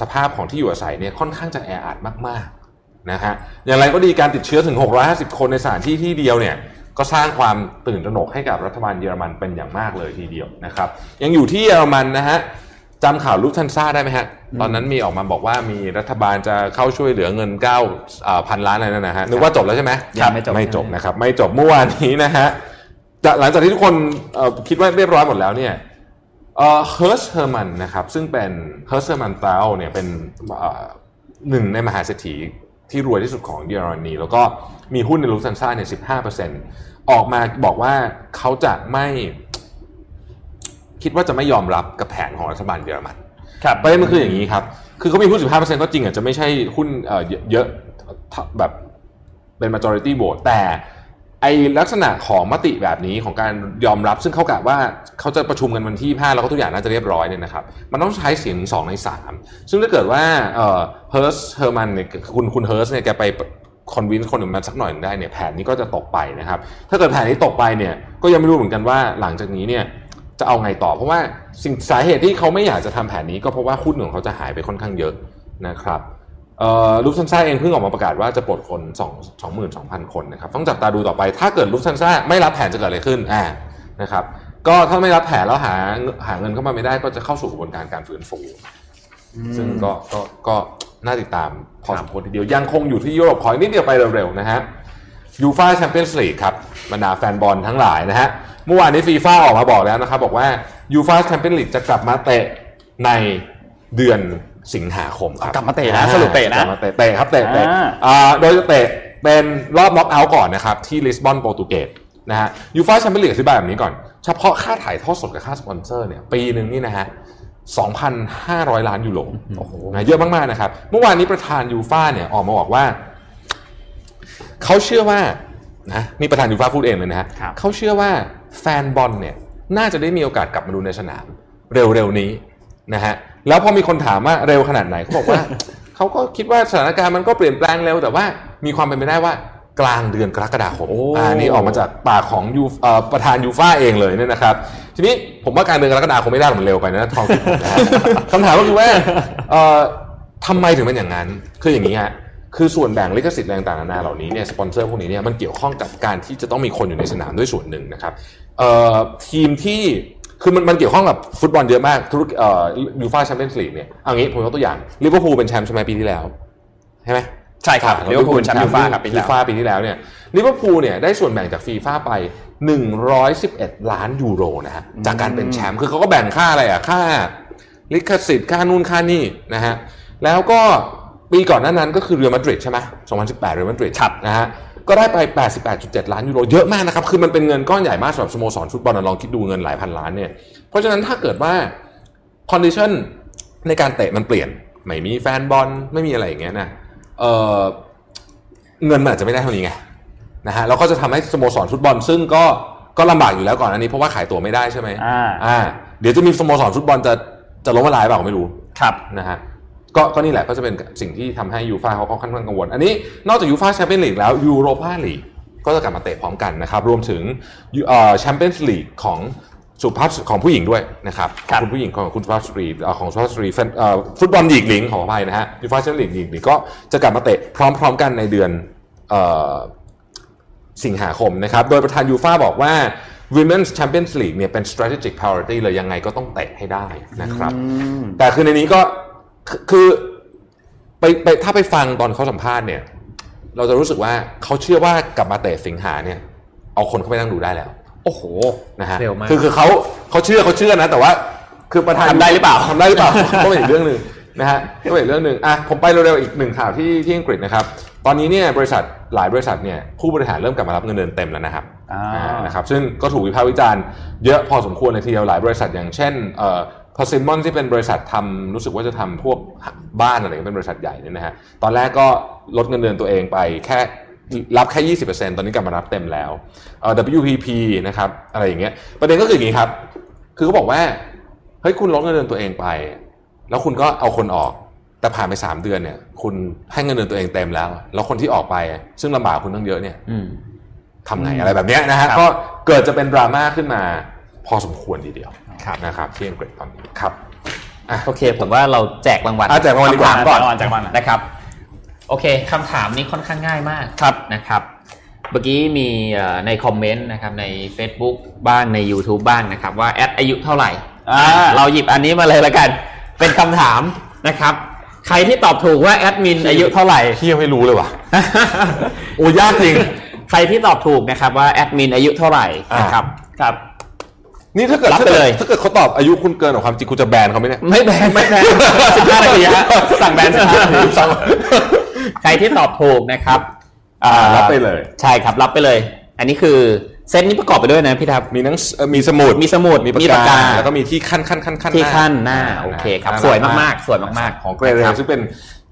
สภาพของที่อยู่อาศัยเนี่ยค่อนข้างจะแออัดมากๆ นะฮะอย่างไรก็ดีการติดเชื้อถึง 650 คนในสถานที่ที่เดียวเนี่ยก็สร้างความตื่นตระหนกให้กับรัฐบาลเยอรมันเป็นอย่างมากเลยทีเดียวนะครับ ยังอยู่ที่เยอรมันนะฮะจำข่าวลุฟท์ฮันซ่าได้ไหมฮะ ตอนนั้นมีออกมาบอกว่ามีรัฐบาลจะเข้าช่วยเหลือเงิน9พันล้านอะไรนั่นนะฮะนึกว่าจบแล้วใช่ไหมยังไม่จบไม่จบนะครับ ไม่จบเมื่อวานนี้นะฮะจากหลังจากที่ทุกคนเอ่อคิดว่าเรียบร้อยหมดแล้วเนี่ยเฮิร์สเฮอร์มันนะครับซึ่งเป็นเฮิร์สเฮอร์มันเตลเนี่ยเป็นเอ่อหนึ่งในมหาเศรษฐี ที่รวยที่สุดของเยอรมนีแล้วก็มีหุ้นในลุฟท์ฮันซ่าเนี่ยสิบห้าเปอร์เซ็นออกมาบอกว่าเขาจะไม่คิดว่าจะไม่ยอมรับกับแผนของรัฐบาลเยอรมันครับประเด็นมันคืออย่างนี้ครับ คือเขามีหุ้น 15%ก็จริงอะจะไม่ใช่หุ้นเอ่อเยอะเยอะแบบเป็น majority vote แต่ ไอลักษณะของมติแบบนี้ของการยอมรับซึ่งเขากะว่าเขาจะประชุมกันวันที่5แล้วก็ทุกอย่างน่าจะเรียบร้อยเนี่ยนะครับมันต้องใช้เสียงสองใน3ซึ่งถ้าเกิดว่าเอ่อเฮิร์สเฮอร์มันเนี่ยคุณคุณเฮิร์สเนี่ยแกไป convince คนอื่นมาสักหน่อยหนึ่งได้เนี่ยแผนนี้ก็จะตกไปนะครับถ้าเกิดแผนนี้ตกไปเนี่ยก็ยังไม่รู้เหมือนกันว่าหลังจากนี้เนี่ยจะเอาไงต่อ เพราะว่าสิ่งสาเหตุที่เขาไม่อยากจะทำแผนนี้ก็เพราะว่าหุ้นของเขาจะหายไปค่อนข้างเยอะนะครับ Lufthansa เองเพิ่งออกมาประกาศว่าจะปลดคน2 22,000 คนนะครับต้องจับตาดูต่อไป ถ้าเกิด Lufthansa ไม่รับแผนจะเกิดอะไรขึ้นอ่านะครับก็ถ้าไม่รับแผนแล้วหาหาเงินเข้ามาไม่ได้ก็จะเข้าสู่กระบวนการการฟื้นฟูซึ่งก็ก็ก็น่าติดตามพอสมควรทีเดียวยังคงอยู่ที่ยุโรปขออีกนิดเดียวไปเร็วๆนะฮะยูฟาแชมเปี้ยนส์ลีกครับบรรดาแฟนบอลทั้งหลายนะฮะเมื่อวานนี้ฟีฟ่าออกมาบอกแล้วนะครับบอกว่ายูฟาแชมเปี้ยนลีกจะกลับมาเตะในเดือน สิงหาคมครับกลับมาเตะนะสรุปเตะนะกลับมาเตะเตะครับเตะเตะอ่าอ่าโดยจะเตะเป็นรอบน็อกเอาท์ก่อนนะครับ ที่ลิสบอนโปรตุเกสนะฮะยูฟาแชมเปี้ยนลีกอธิบายแบบนี้ก่อน เฉพาะค่าถ่ายทอดสดกับค่าสปอนเซอร์เนี่ยปีหนึ่งนี่นะฮะ2,500 ล้านยูโรโอ้โหนะเยอะมากๆนะครับ เมื่อวานนี้ประธานยูฟาเนี่ยออกมาบอกว่า เขาเชื่อว่านะนี่ประธานยูฟาพูดเองเลยนะฮะครับเขาเชื่อว่าแฟนบอลเนี่ย น่าจะได้มีโอกาสกลับมาดูในสนาม เร็วๆนี้นะฮะ แล้วพอมีคนถามว่าเร็วขนาดไหนเขาบอกว่าเขาก็คิดว่าสถานการณ์มันก็เปลี่ยนแปลงเร็วแต่ว่ามีความเป็นไปได้ว่ากลางเดือนกรกฎาคมอ่านี่ออกมาจากปากของยูเอ่อประธานยูฟาเองเลยเนี่ยนะครับ ทีนี้ผมว่ากลางเดือนกรกฎาคมไม่ได้หรอกมันเร็วไปนะความคิดผมนะฮะคำถามก็คือว่าเอ่อทำไมถึงเป็นอย่างนั้น คืออย่างนี้ฮะคือส่วนแบ่งลิขสิทธิ์อะไรต่างๆนานาเหล่านี้เนี่ยสปอนเซอร์พวกนี้เนี่ยมันเกี่ยวข้องกับการที่จะต้องมีคนอยู่ในสนามด้วยส่วนหนึ่งนะครับเอ่อทีมที่ คือมันมันเกี่ยวข้องกับฟุตบอลเยอะมากธุรกิจเอ่อยูฟ่าแชมเปี้ยนส์ลีกเนี่ยเอางี้ผมยกตัวอย่างลิเวอร์พูลเป็นแชมป์ใช่ไหมปีที่แล้วใช่ไหมใช่ครับลิเวอร์พูลเป็นแชมป์ยูฟ่าครับปีที่ฟีแล้วฟ่าปีที่แล้วเนี่ยลิเวอร์พูลเนี่ยได้ส่วนแบ่งจากฟีฟ่าไป 111 ล้านยูโรนะฮะจากการเป็นแชมป์คือเขาก็แบ่งค่าอะไรอะค่า ลิขสิทธิ์ค่านู่นค่านี่นะฮะแล้วก็ปีก่อนหน้านั้นก็คือเรอัลมาดริดใช่ไหม2018เรอัลมาดริดครับนะฮะ ก็ได้ไป 88.7 ล้านยูโร เยอะมากนะครับ คือมันเป็นเงินก้อนใหญ่มากสำหรับสโมสรฟุตบอลนะลองคิดดูเงินหลายพันล้านเนี่ย เพราะฉะนั้นถ้าเกิดว่า condition ในการเตะมันเปลี่ยน ไม่มีแฟนบอล ไม่มีอะไรอย่างเงี้ยนะเออเงินมันอาจจะไม่ได้เท่านี้ไงนะฮะ แล้วก็จะทำให้สโมสรฟุตบอล ซึ่งก็ก็ลำบากอยู่แล้วก่อนอันนี้เพราะว่าขายตั๋วไม่ได้ใช่ไหมอ่าอ่าเดี๋ยวจะมีสโมสรฟุตบอลจะจะล้มละลายเปล่าไม่รู้ ครับ นะฮะ ก็ก็นี่แหละก็จะเป็นสิ่งที่ทำให้ยูฟาเขาก็ค่อนข้างกังวล อันนี้นอกจากยูฟาแชมเปี้ยนลีกแล้วยูโรปาลีกก็จะกลับมาเตะพร้อมกันนะครับรวมถึงแชมเปี้ยนส์ลีกของสุภาพของผู้หญิงด้วยนะครับขครัองบคุณผู้หญิงของคุณสุภาพสตรีเอ่อของสุภาพสตรีแฟนเอ่อฟุตบอลหญิงลิงของอภัยนะฮะยูฟาแชมเปี้ยนลีกหญิงลีกก็จะกลับมาเตะพร้อม ๆ กันในเดือนเอ่อสิงหาคมนะครับโดยประธานยูฟาบอกว่า Women's Champions League เนี่ยเป็น strategic priority เลยยังไงก็ต้องเตะให้ได้นะครับแต่คือในนี้ก็ คือคือไปไปถ้าไปฟังตอนเขาสัมภาษณ์เนี่ย เราจะรู้สึกว่าเขาเชื่อว่ากลับมาเตะสิงหาเนี่ย เอาคนเข้าไปนั่งดูได้แล้ว โอ้โหนะฮะเร็วมากคือคือเขาเขาเชื่อเขาเชื่อนะ แต่ว่าคือประธานทำได้หรือเปล่าทำได้หรือเปล่าก็เป็นอีกเรื่องหนึ่งนะฮะก็เป็นอีกเรื่องหนึ่งอะผมไปเร็วๆอีกหนึ่งข่าวที่ที่อังกฤษนะครับ ตอนนี้เนี่ยบริษัทหลายบริษัทเนี่ยผู้บริหารเริ่มกลับมารับเงินเดือนเต็มแล้วนะครับอ่าอ่านะครับซึ่งก็ถูกวิพากษ์วิจารณ์เยอะพอสมควรเลยทีเดียวหลายบริษัทอย่างเช่นเอ่อ พอซิมอนที่เป็นบริษัททำรู้สึกว่าจะทำพวกบ้านอะไรเป็นบริษัทใหญ่เนี่ยนะฮะตอนแรกก็ลดเงินเดือนตัวเองไปแค่รับแค่ 20%ตอนนี้กลับมารับเต็มแล้วเอ่อ WPP นะครับอะไรอย่างเงี้ยประเด็นก็คืออย่างนี้ครับ คือเขาบอกว่าเฮ้ยคุณลดเงินเดือนตัวเองไป แล้วคุณก็เอาคนออกแต่ผ่านไป 3 เดือนเนี่ย คุณให้เงินเดือนตัวเองเต็มแล้ว แล้วคนที่ออกไป ซึ่งลำบากคุณตั้งเยอะเนี่ยอืมทำไงอะไรแบบเนี้ยนะฮะครับก็เกิดจะเป็นดราม่าขึ้นมา พอสมควรทีเดียวครับ นะครับที่อังกฤษตอนนี้ครับโอเค ผมว่าเราแจกรางวัลอะแจกรางวัลดีกว่าคำถมก่อนแจกรางวัลแจกรางวัลนะครับ โอเคคำถามนี้ค่อนข้างง่ายมากครับนะครับเมื่อกี้มีเอ่อในคอมเมนต์นะครับใน Facebook บ้างใน YouTube บ้างนะครับ ว่าแอดอายุเท่าไหร่อ่าเราหยิบอันนี้มาเลยละกัน เป็นคำถามนะครับ ใครที่ตอบถูกว่าแอดมินอายุเท่าไหร่พี่ยังไม่รู้เลยว่ะโอ้ยากจริง ใครที่ตอบถูกนะครับว่าแอดมินอายุเท่าไหร่นะครับครับ นี่ถ้าเกิดรับไปเลย ถ้าเกิดเขาตอบอายุคุณเกินกว่าความจริงคุณจะแบนเขาไหมเนี่ย ไม่แบนไม่แบนสิบห้านาทีฮะสั่งแบนสิบห้านาทีใครที่ตอบถูกนะครับอ่ารับไปเลย ใช่ครับรับไปเลย อันนี้คือเซตนี้ประกอบไปด้วยนะพี่ทับมีหนังสเอ่อมีสมุดมีสมุดมีมีปาปากกกากาแล้วก็มีที่ขั้นขั้นขั้นขั้นที่ขั้นหน้าโอเคครับน่สวยมากๆ สวยมากๆ ของเกรเรครับซึ่งเป็น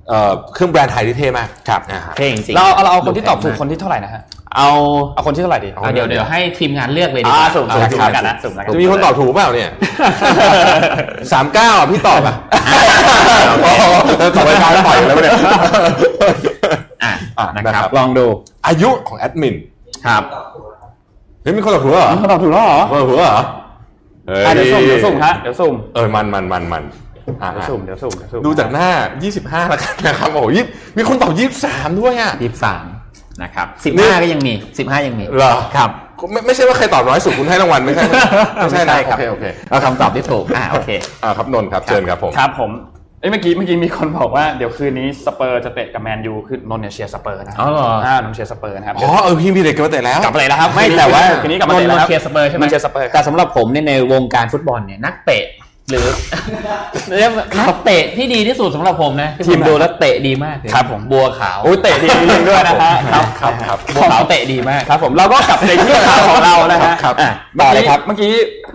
เอ่อเครื่องแบรนด์ไทยที่เท่มากครับนะฮะเท่จริงๆเราเอาเราเอาคนที่ตอบถูกคนที่เท่าไหร่นะฮะ เอาเอาคนที่เท่าไหร่ดีเอาเดี๋ยวเดี๋ยวให้ทีมงานเลือกเลยดีกอ่าว่าสุ่มเอาสุ่มครัสุ่บมกันนะสุ่มกันจะมีคนตอบถูกเปล่าเนี่ยสามเก้าอะพี่ตอบอะตอบไปตามปล่อยแล้วเนี่ยอะอะนะนะคครัรับบลองดูอายุของแอดมินครับเฮ้ยมีคนตอบถูกเหรอเขาตอบถูกแล้วเหรอตอบถูกเหรอเฮ้ยอะเดี๋ยวสุ่มเดี๋ยวสุ่มฮะเดี๋ยวสุ่มเออมันมันมันมันอะเดี๋ยวสุ่มเดี๋ยวสุ่มเดี๋ยวสุ่มดูจากหน้า 25แล้วกันนะครับโอ้โหยี่มีคนตอบ23 ด้วยอะยี่สิบสาม นะครับสิบนี่ห้าก็ยังมีสิบห้ายังมีเหรอครับไม่ไม่ใช่ว่าใครตอบน้อยสุดคุณให้รางวัลไม่ใช่ไม่ใช่นะครับโอเคโอเคเอาคำตอบที่ถูกอ่าโอเคอ่าครับนนท์ครับเชิญครับผมครับผมเอ้ยเมื่อกี้เมื่อกี้มีคนบอกว่าเดี๋ยวคืนนี้สเปอร์จะเตะกับแมนยูคือนนท์เนี่ยเชียร์สเปอร์นะอ๋อเหรออ่านนท์เชียร์สเปอร์นะครับอ๋อเออพี่มีเด็กกลับมาเตะแล้วกลับมาเลยแล้วครับไม่แต่ว่าคืนนี้กลับมาเตะแล้วนคนรับเชียร์สเปอร์ใช่ไหมนนท์เชียร์สเปอร์แต่สำหรับผมเนี่ยในวงการฟุตบอลเนี่ยนักเตะ หรือเรียกว่านักเตะที่ดีที่สุดสำหรับผมนะที่ผมดูแล้วเตะดีมากเลยครับผม บัวขาวโอ้ยเตะดีจริงๆด้วยนะฮะครับครับครับบัวขาวเตะดีมากครับ ผมเราก็กลับในที่ข่าวของเรานะฮะครับอะต่อเลยครับเมื่อกี้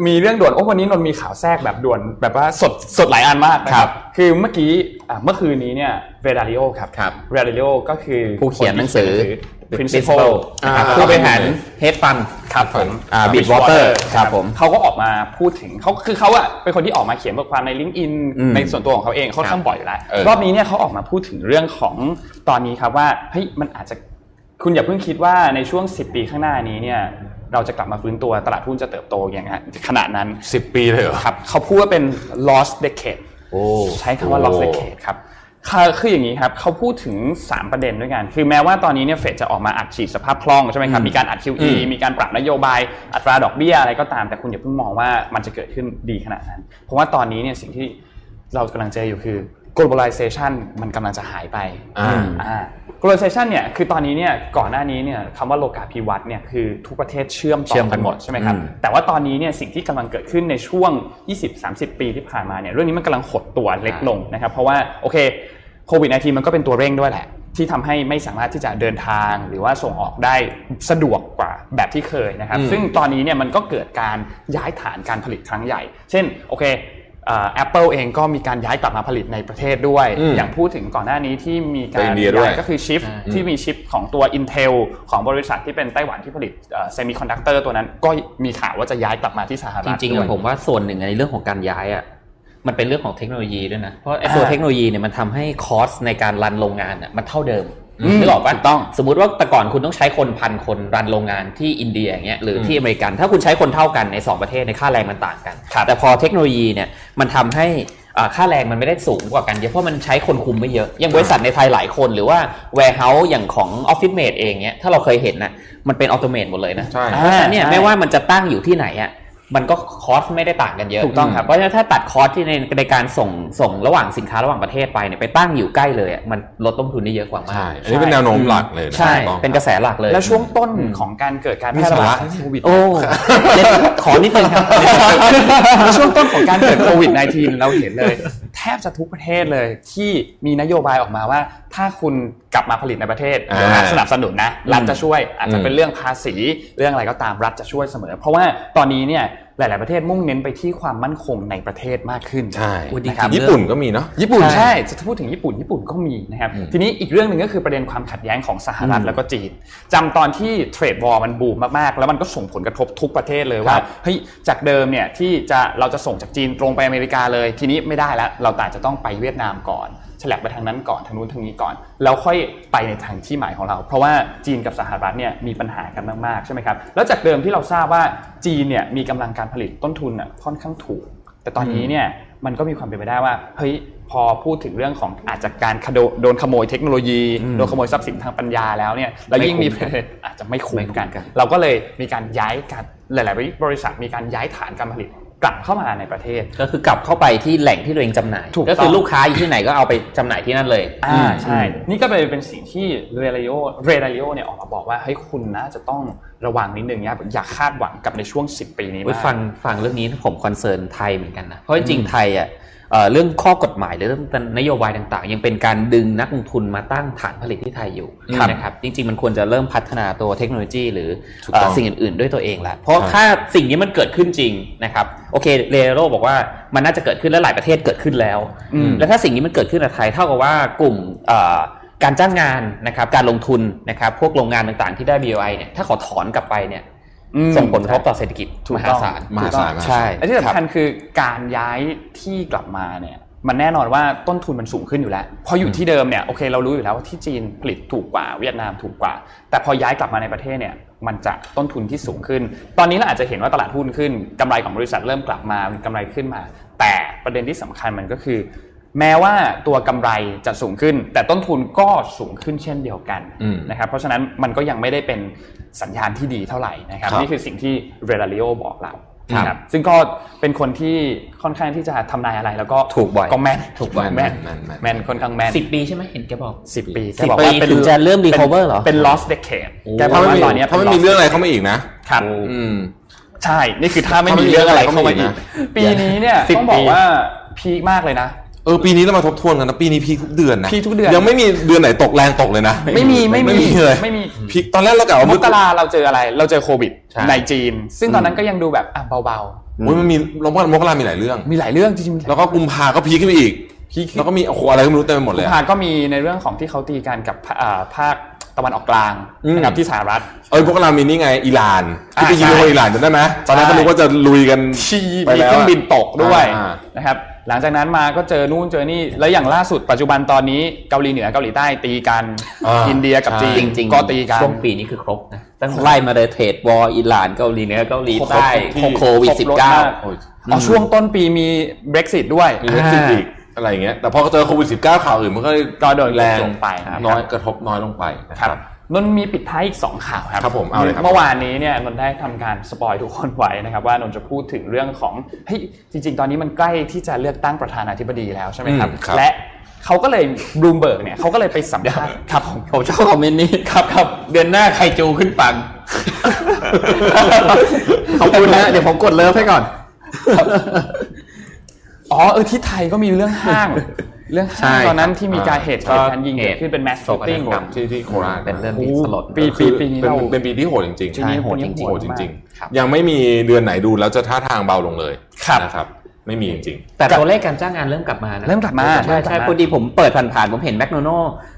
มีเรื่องด่วนโอ้วันนี้นนท์มีข่าวแทรกแบบด่วนแบบว่าสดสดหลายอันมากนะคครัรับบคือเมื่อกี้อะเมื่อคืนนี้เนี่ยเวดาริโอครับครับเวดาริโอก็คือผู้เขียนหนังสือ principal นะครับอ่าผู้บริหารเฮดฟันครับผมอ่า Bridgewater ครับผมเขาก็ออกมาพูดถึงเขาคือเขาอะเป็นคนที่ออกมาเขียนบทความใน LinkedIn อืมในส่วนตัวของเขาเองเขาครับข้างบ่อยอยู่แล้วเออรอบนี้เนี่ยเขาออกมาพูดถึงเรื่องของตอนนี้ครับว่าเฮ้ยมันอาจจะคุณอย่าเพิ่งคิดว่าในช่วง 10 ปีข้างหน้านี้เนี่ยเราจะกลับมาฟื้นตัวตลาดหุ้นจะเติบโตอย่างนั้นขนาดนั้นสิบปีเลยเหรอครับเขาพูดว่าเป็น lost decade โอ้ใช้คำว่าโอ้ lost decade ครับ คือคืออย่างนี้ครับเขาพูดถึง 3 ประเด็นด้วยกัน คือแม้ว่าตอนนี้เนี่ยเฟดจะออกมาอัดฉีดสภาพคล่องใช่ไหมครับ มีการอัด QE มีการปรับนโยบายอัตราดอกเบี้ยอะไรก็ตาม แต่คุณอย่าเพิ่งมองว่ามันจะเกิดขึ้นดีขนาดนั้น เพราะว่าตอนนี้เนี่ยสิ่งที่เรากำลังเจออยู่คือ globalization มันกำลังจะหายไปอ่าอ่า globalization เนี่ยคือตอนนี้เนี่ยก่อนหน้านี้เนี่ยคำว่าโลกาภิวัตน์เนี่ยคือทุกประเทศเชื่อมต่เชื่อมกันหมดหมดใช่ไหมครับอืมแต่ว่าตอนนี้เนี่ยสิ่งที่กำลังเกิดขึ้นในช่วง 20-30 ปีที่ผ่านมาเนี่ยเรื่องนี้มันกำลังหดตัวเล็กลงนะครับเพราะว่าโอเคโควิด -19 มันก็เป็นตัวเร่งด้วยแหละที่ทำให้ไม่สามารถที่จะเดินทางหรือว่าส่งออกได้สะดวกกว่าแบบที่เคยนะครับอืมซึ่งตอนนี้เนี่ยมันก็เกิดการย้ายฐานการผลิตครั้งใหญ่ เช่นโอเค แอปเปิลเองก็มีการย้ายกลับมาผลิตในประเทศด้วยอืมอย่างพูดถึงก่อนหน้านี้ที่มีกาไปรอินเดียด้วยย้ายก็คือชิปที่มีชิปของตัว Intel ของบริษัทที่เป็นไต้หวันที่ผลิตเซมิคอนดักเตอร์ตัวนั้น ก็มีข่าวว่าจะย้ายกลับมาที่สหรัฐจริงๆด้วอะยผมว่าส่วนหนึ่งในเรื่องของการย้ายอะมันเป็นเรื่องของเทคโนโลยีด้วยนะ เพราะไอ้ตัวอ่าเทคโนโลยีเนี่ยมันทำให้ cost ในการ run โรงงานอะมันเท่าเดิมอืม นึกออกปะถูกต้อง สมมติว่าแต่ก่อนคุณต้องใช้คนพันคน run โรงงานที่อินเดียอย่างเงี้ยหรือที่อเมริกัน ถ้าคุณใช้คนเท่ากันใน 2 ประเทศในค่าแรงมันต่างกัน แต่พอเทคโนโลยีเนี่ยมันทำให้อ่าค่าแรงมันไม่ได้สูงกว่ากันเยอะเพราะมันใช้คนคุมไม่เยอะ อย่างบริษัทในไทยหลายคนหรือว่า warehouse อย่างของ Office Mate เองเนี้ยถ้าเราเคยเห็นนะมันเป็น automate หมดเลยนะใช่เพราะฉะนั้นเนี่ยใช่ไม่ว่ามันจะตั้งอยู่ที่ไหนอะ มันก็ cost ไม่ได้ต่างกันเยอะถูกต้องครับเพราะฉะนั้นถ้าตัด cost ที่ในในการส่งส่งระหว่างสินค้าระหว่างประเทศไปเนี่ยไปตั้งอยู่ใกล้เลยอะมันลดต้นทุนได้เยอะกว่ามากใช่อันนี้เป็นแนวโน้มหลักเลยนะใช่ถูกต้องเป็นกระแสหลักเลย แล้วช่วงต้นของการเกิดการแพร่ระบาดของโควิดโอ้เล็กขอนิดนึงครับในช่วงต้นของการเกิดโควิด -19 เราเห็นเลย แทบจะทุกประเทศเลยที่มีนโยบายออกมาว่า ถ้าคุณกลับมาผลิตในประเทศอ่าเดี๋ยวรัฐสนับสนุนนะรัฐจะช่วยอาจจะอืมเป็นเรื่องภาษีเรื่องอะไรก็ตามรัฐจะช่วยเสมอ เพราะว่าตอนนี้เนี่ย หลาย ๆ ประเทศมุ่งเน้นไปที่ความมั่นคงในประเทศมากขึ้นใช่อุ๊ยดีนะครับจริงญี่ปุ่นก็มีเนาะญี่ปุ่นใช่ใช่จะพูดถึงญี่ปุ่นญี่ปุ่นก็มีนะครับอืมทีนี้อีกเรื่องหนึ่งก็คือประเด็นความขัดแย้งของสหรัฐอืมแล้วก็จีนจำตอนที่เทรดวอร์มันบูมมาก ๆ แล้วมันก็ส่งผลกระทบทุกประเทศเลยว่าครับเฮ้ยจากเดิมเนี่ยที่จะเราจะส่งจากจีนตรงไปอเมริกาเลย ทีนี้ไม่ได้แล้วเราแต่จะต้องไปเวียดนามก่อน ฉลับไปทางนั้นก่อนทางนู้นทางนี้ก่อน แล้วค่อยไปในทางที่หมายของเรา เพราะว่าจีนกับสหรัฐเนี่ยมีปัญหากันมากๆใช่ไหมครับแล้วจากเดิมที่เราทราบว่าจีนเนี่ยมีกำลังการผลิตต้นทุนอะค่อนข้างถูก แต่ตอนนี้เนี่ยมันก็มีความเป็นไปได้ว่าเฮ้ยพอพูดถึงเรื่องของอาจจะการขโดโดนขโมยเทคโนโลยีอืมโดนขโมยทรัพย์สินทางปัญญาแล้วเนี่ยแล้วยิ่งมีไม่คุ้มกันอาจจะไม่คุ้มไม่คุ้มกันกัน เราก็เลยมีการย้ายการหลาย ๆ บริษัทมีการย้ายฐานการผลิต กลับเข้ามาในประเทศ ก็คือกลับเข้าไปที่แหล่งที่ตัวเองจำหน่ายถูกต้องก็คือลูกค้าอยู่ที่ไหนก็เอาไปจำหน่ายที่นั่นเลย อ่าใช่ นี่ก็เลยเป็นสิ่งที่เรลิโอเรลิโอเนี่ยออกมาบอกว่าเฮ้ยคุณน่าจะต้องระวังนิดนึงนะอย่าคาดหวังกับในช่วง 10 ปีนี้อุ๊ยมากฟังฟังเรื่องนี้ผม concern ไทยเหมือนกันนะเพราะจริงๆไทยอะ เอ่อเรื่องข้อกฎหมายหรือเรื่องนโยบายต่างๆ ยังเป็นการดึงนักลงทุนมาตั้งฐานผลิตที่ไทยอยู่ครับนะครับจริงๆมันควรจะเริ่มพัฒนาตัวเทคโนโลยี หรือถูกเอ่ต้อองสิ่งอื่นๆ ด้วยตัวเองแล้วเพราะครับถ้าสิ่งนี้มันเกิดขึ้นจริงนะครับโอเคเรโรบอกว่ามันน่าจะเกิดขึ้นและหลายประเทศเกิดขึ้นแล้วอืมแล้วถ้าสิ่งนี้มันเกิดขึ้นในไทยเท่ากับว่ากลุ่มเอ่อการจ้างงานนะครับการลงทุนนะครับพวกโรงงานต่างๆที่ได้ BOI เนี่ยถ้าเขาถอนกลับไปเนี่ยอืม ส่งผลกระทบต่อเศรษฐกิจถูกมต้หาองศาลมหาศาลใช่และที่สำคัญคือการย้ายที่กลับมาเนี่ยมันแน่นอนว่าต้นทุนมันสูงขึ้นอยู่แล้วเพราะอยู่ที่เดิมเนี่ยโอเคเรารู้อยู่แล้วว่าที่จีนผลิตถูกกว่าเวียดนามถูกกว่า แต่พอย้ายกลับมาในประเทศเนี่ยมันจะต้นทุนที่สูงขึ้น ตอนนี้เราอาจจะเห็นว่าตลาดหุ้นขึ้นกำไรของบริษัทเริ่มกลับมามีกำไรขึ้นมา แต่ประเด็นที่สำคัญมันก็คือ แม้ว่าตัวกำไรจะสูงขึ้น แต่ต้นทุนก็สูงขึ้นเช่นเดียวกันอืมนะครับเพราะฉะนั้นมันก็ยังไม่ได้เป็นสัญญาณที่ดีเท่าไหร่นะครับครับนี่คือสิ่งที่เรดาริโอบอกเรานะครับซึ่งก็เป็นคนที่ค่อนข้างที่จะทำนายอะไรแล้วก็ถูกบ่อยก็แม่นถูกบ่อยแม่นแม่นแม่นแม่นค่อนข้างแม่นสิบปีใช่ไหมเห็นแกบอกสิบปีสิบแกบอกปีว่าเป็นถึงจะเริ่ม recover เหรอเป็น lost decade แกบอถ้ากไม่ว่ามีตอนเนี้ยถ้าไม่ป็นมี lost เรื่องอะไรเข้ามาอีกนะครับอืมใช่นี่คือถ้าไม่มีเรื่องอะไรเข้ามาอีกถ้าไม่มีเรื่องอะไรเข้ามาอีกนะปีนี้เนี่ยสิบต้องบอกปีว่าพีคมากเลยนะ เออปีนี้เรามาทบทวนกันนะปีนี้พีคทุกเดือนนะพีคทุกเดือนยังไม่มีเดือนไหนตกแรงตกเลยนะ ไม่มีไม่มีไม่มีเลยไม่มีพีคตอนแรกเรากะว่ามกราเราเจออะไร เราเจอโควิดใช่ในจีน ซึ่งตอนนั้นก็ยังดูแบบอะเบาโอ้ยมันมีเราว่ามกรามีหลายเรื่องๆมีหลายเรื่องจริงๆแล้วก็กุมภาก็พีคขึ้นไปอีกแล้วก็มีโอ้โหอะไรก็ไม่รู้เต็มไปหมดเลยกุมอะภาก็มีในเรื่องของที่เขาตีกันกับภาอ่าภาคตะวันออกกลางอืมนะครับที่สหรัฐ เอ้ยพวกเรามีนี่ไงอิหร่านที่ไปอ่ายิงใช่คนอิหร่านจำได้ไหมตอนนั้นใช่ก็รู้ว่าจะลุยกันที่ไปมีแล้วเครื่องบินตกด้วยอ่านะครับ หลังจากนั้นมาก็เจอนู่นเจอนี่แล้วอย่างล่าสุดปัจจุบันตอนนี้เกาหลีเหนือเกาหลีใต้ตีกันอ่าอินเดียกับจีใช่นจริงๆก็ตีกันช่วงปีนี้คือครบนะตั้งไล่มาเลยเทรดวอร์อิหร่านเกาหลีเหนือเกาหลีใต้ครบโควิดครบสิบรถเก้ามากโอ้ยอ๋อช่วงต้นปีมี Brexit ด้วยมีเรื่องซีอีกอะไรอย่างเงี้ยแต่พอเจอโควิด -19 ข่าวอื่นมันก็เลยก็โดนแรงลงไปนะครับน้อยกระทบน้อยลงไปนะคครัรับบ นนท์มีปิดท้ายอีก2ข่าวครับครับผมเอาเลยครับเมื่อวานนี้เนี่ยนนท์ได้ทำการสปอยทุกคนไว้นะครับว่านนท์จะพูดถึงเรื่องของเฮ้ยจริง ๆ ตอนนี้มันใกล้ที่จะเลือกตั้งประธานาธิบดีแล้วใช่ไหมครับอืมครับ และเขาก็เลยบลูมเบิร์กเนี่ยเขาก็เลยไปสัมภาษณ์ครับผมผมชอบคอมเมนต์นี้ครับครับเดือนหน้าใครจูขึ้นฟังขอบคุณนะเดี๋ยวผมกดเลิฟให้ก่อนอ๋อเออที่ไทยก็มีเรื่องห้าง เรื่องใช่ห้างตอนนั้นครับที่มีการเหตุก็การณ์ยิงเกิดขึ้นเป็นแมสโศชูกนาฏติ้งกรรมที่ที่โคราชเป็นเรื่องที่สลดปีคือปีนี้เป็นเราเป็นปีที่โหดจริงๆปีนี้โหดจริงๆโหดจริงครับๆยังไม่มีเดือนไหนดูแล้วจะท่าทางเบาลงเลยครับนะครับไม่มีจริงแต่ตัวเลขการจ้างงานเริ่มกลับมานะเริ่มกลับมาใช่ใช่พอดีผมเปิดผ่านๆผมเห็นแมคโนโน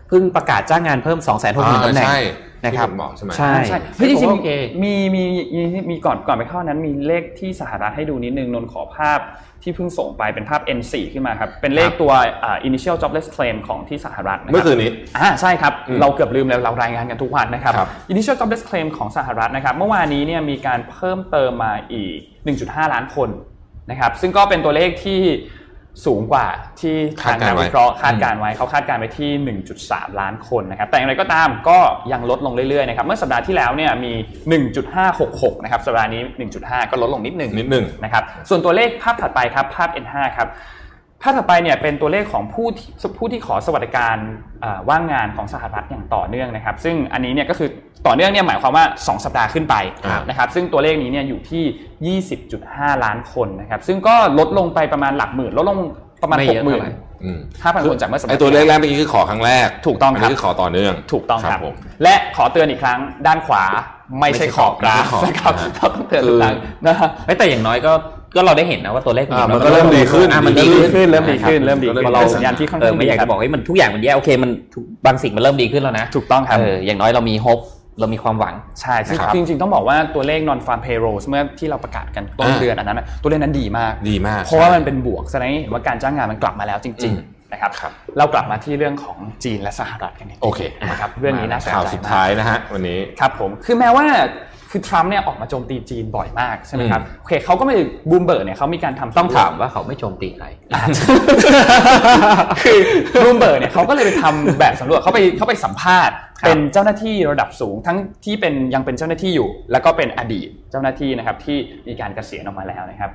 เพิ่งประกาศจ้างงานเพิ่ม 2 6 0 0 0 0ตำแหน่งใช่นะครับที่ผมบอกใช่ไหมใช่ใช่เฮ้ยจริงโอเคๆมีมีมีมีก่อนก่อนไปเข้านั้นมีเลขที่สหรัฐให้ดูนิดนึงนนท์ขอภาพ ที่เพิ่งส่งไปเป็นภาพ N4 ขึ้นมาครับ เป็นเลขตัวอ่า initial jobless claim ของที่สหรัฐนะครัเมื่อคืนนี้อ่าใช่ครับอืมเราเกือบลืมแล้วเรารายงานกันทุกวันนะครับครับ initial jobless claim ของสหรัฐนะครับ เมื่อวานนี้เนี่ยมีการเพิ่มเติมมาอีก 1.5 ล้านคนนะครับ ซึ่งก็เป็นตัวเลขที่ สูงกว่าที่ทางนักวิเคราะห์คาดการณ์ไว้เขาคาดการณ์ไว้ที่ 1.3 ล้านคนนะครับแต่อย่างไรก็ตามก็ยังลดลงเรื่อยๆนะครับเมื่อสัปดาห์ที่แล้วเนี่ยมี 1.566 นะครับสัปดาห์นี้ 1.5 ก็ลดลงนิดหนึ่งนิดหนึ่งนะครับส่วนตัวเลขภาพถัดไปครับภาพ N5 ครับ ภาพถัดไปเนี่ยเป็นตัวเลขของผู้ที่ผู้ที่ขอสวัสดิการอ่าว่างงานของสหรัฐอย่างต่อเนื่องนะครับ ซึ่งอันนี้เนี่ยก็คือต่อเนื่องเนี่ยหมายความว่า 2 สัปดาห์ขึ้นไปครับนะครับ ซึ่งตัวเลขนี้เนี่ยอยู่ที่ 20.5 ล้านคนนะครับ ซึ่งก็ลดลงไปประมาณหลักหมื่น ลดลงประมาณไม่6เยอะหมื่นเท่าไหร่อืมห้าพันคนจากเมื่อสัปดาไอห์ตัวเลขที่แรแล้วกเมื่อกี้คือขอครั้งแรก ถูกต้องครับนนี้คือขอต่อเนื่อง ถูกต้องครับผมและขอเตือนอีกครั้งด้านขวาไม่ใช่ขอบกราฟไม่ใช่ขอบนะครับนะฮะต้องเตือนทุกครั้งนะฮะเฮ้ยแต่อย่างน้อยก็ ก็เราได้เห็นนะว่าตัวเลขอ่ามันก็เริ่มดีขึ้นอะมันดีดีขึ้ขึ้นนเริ่มดีขึ้นเริ่มดีขึ้นก็เราเริ่มสัญญาณที่ค่อนเอข้าองไม่ดีอยากครัจะบบอกให้มันทุกอย่างมันแย่โอเคมันทุกบางสิ่งมันเริ่มดีขึ้นแล้วนะถูกต้องครับเอออย่างน้อยเรามีโฮปเรามีความหวังใช่ซึ่งนะครับจริงๆ ต้องบอกว่าตัวเลข non farm payrolls เมื่อที่เราประกาศกันต้นอ่าเดือนอันนั้นนะตัวเลขนั้นดีมากดีมาก เพราะว่าใช่มันเป็นบวกแสดงให้เห็นว่าการจ้างงานมันกลับมาแล้วจริงอืมๆนะครับครับ เรากลับมาที่เรื่องของจีนและสหรัฐกันนิดโอเคนะครับเรื่องนี้น่าสนข่าวใจสุดมาท้ายกนะฮะวันนี้ครับผมคือแม้ว่า คือทรัมป์เนี่ยออกมาโจมตีจีนบ่อยมากใช่ไหมครับโอเคเขาก็ไม่บูมเบิร์กเนี่ยเขามีการทำต้องสำรวจถามว่าเขาไม่โจมตีใครคือรูมเบิร์กเนี่ยเขาก็เลยไปทำแบบสำรวจเขาไปเขาไปสัมภาษณ์ครับเป็นเจ้าหน้าที่ระดับสูงทั้งที่เป็นยังเป็นเจ้าหน้าที่อยู่ แล้วก็เป็นอดีตเจ้าหน้าที่นะครับที่มีการเกษียณออกมาแล้วนะครับ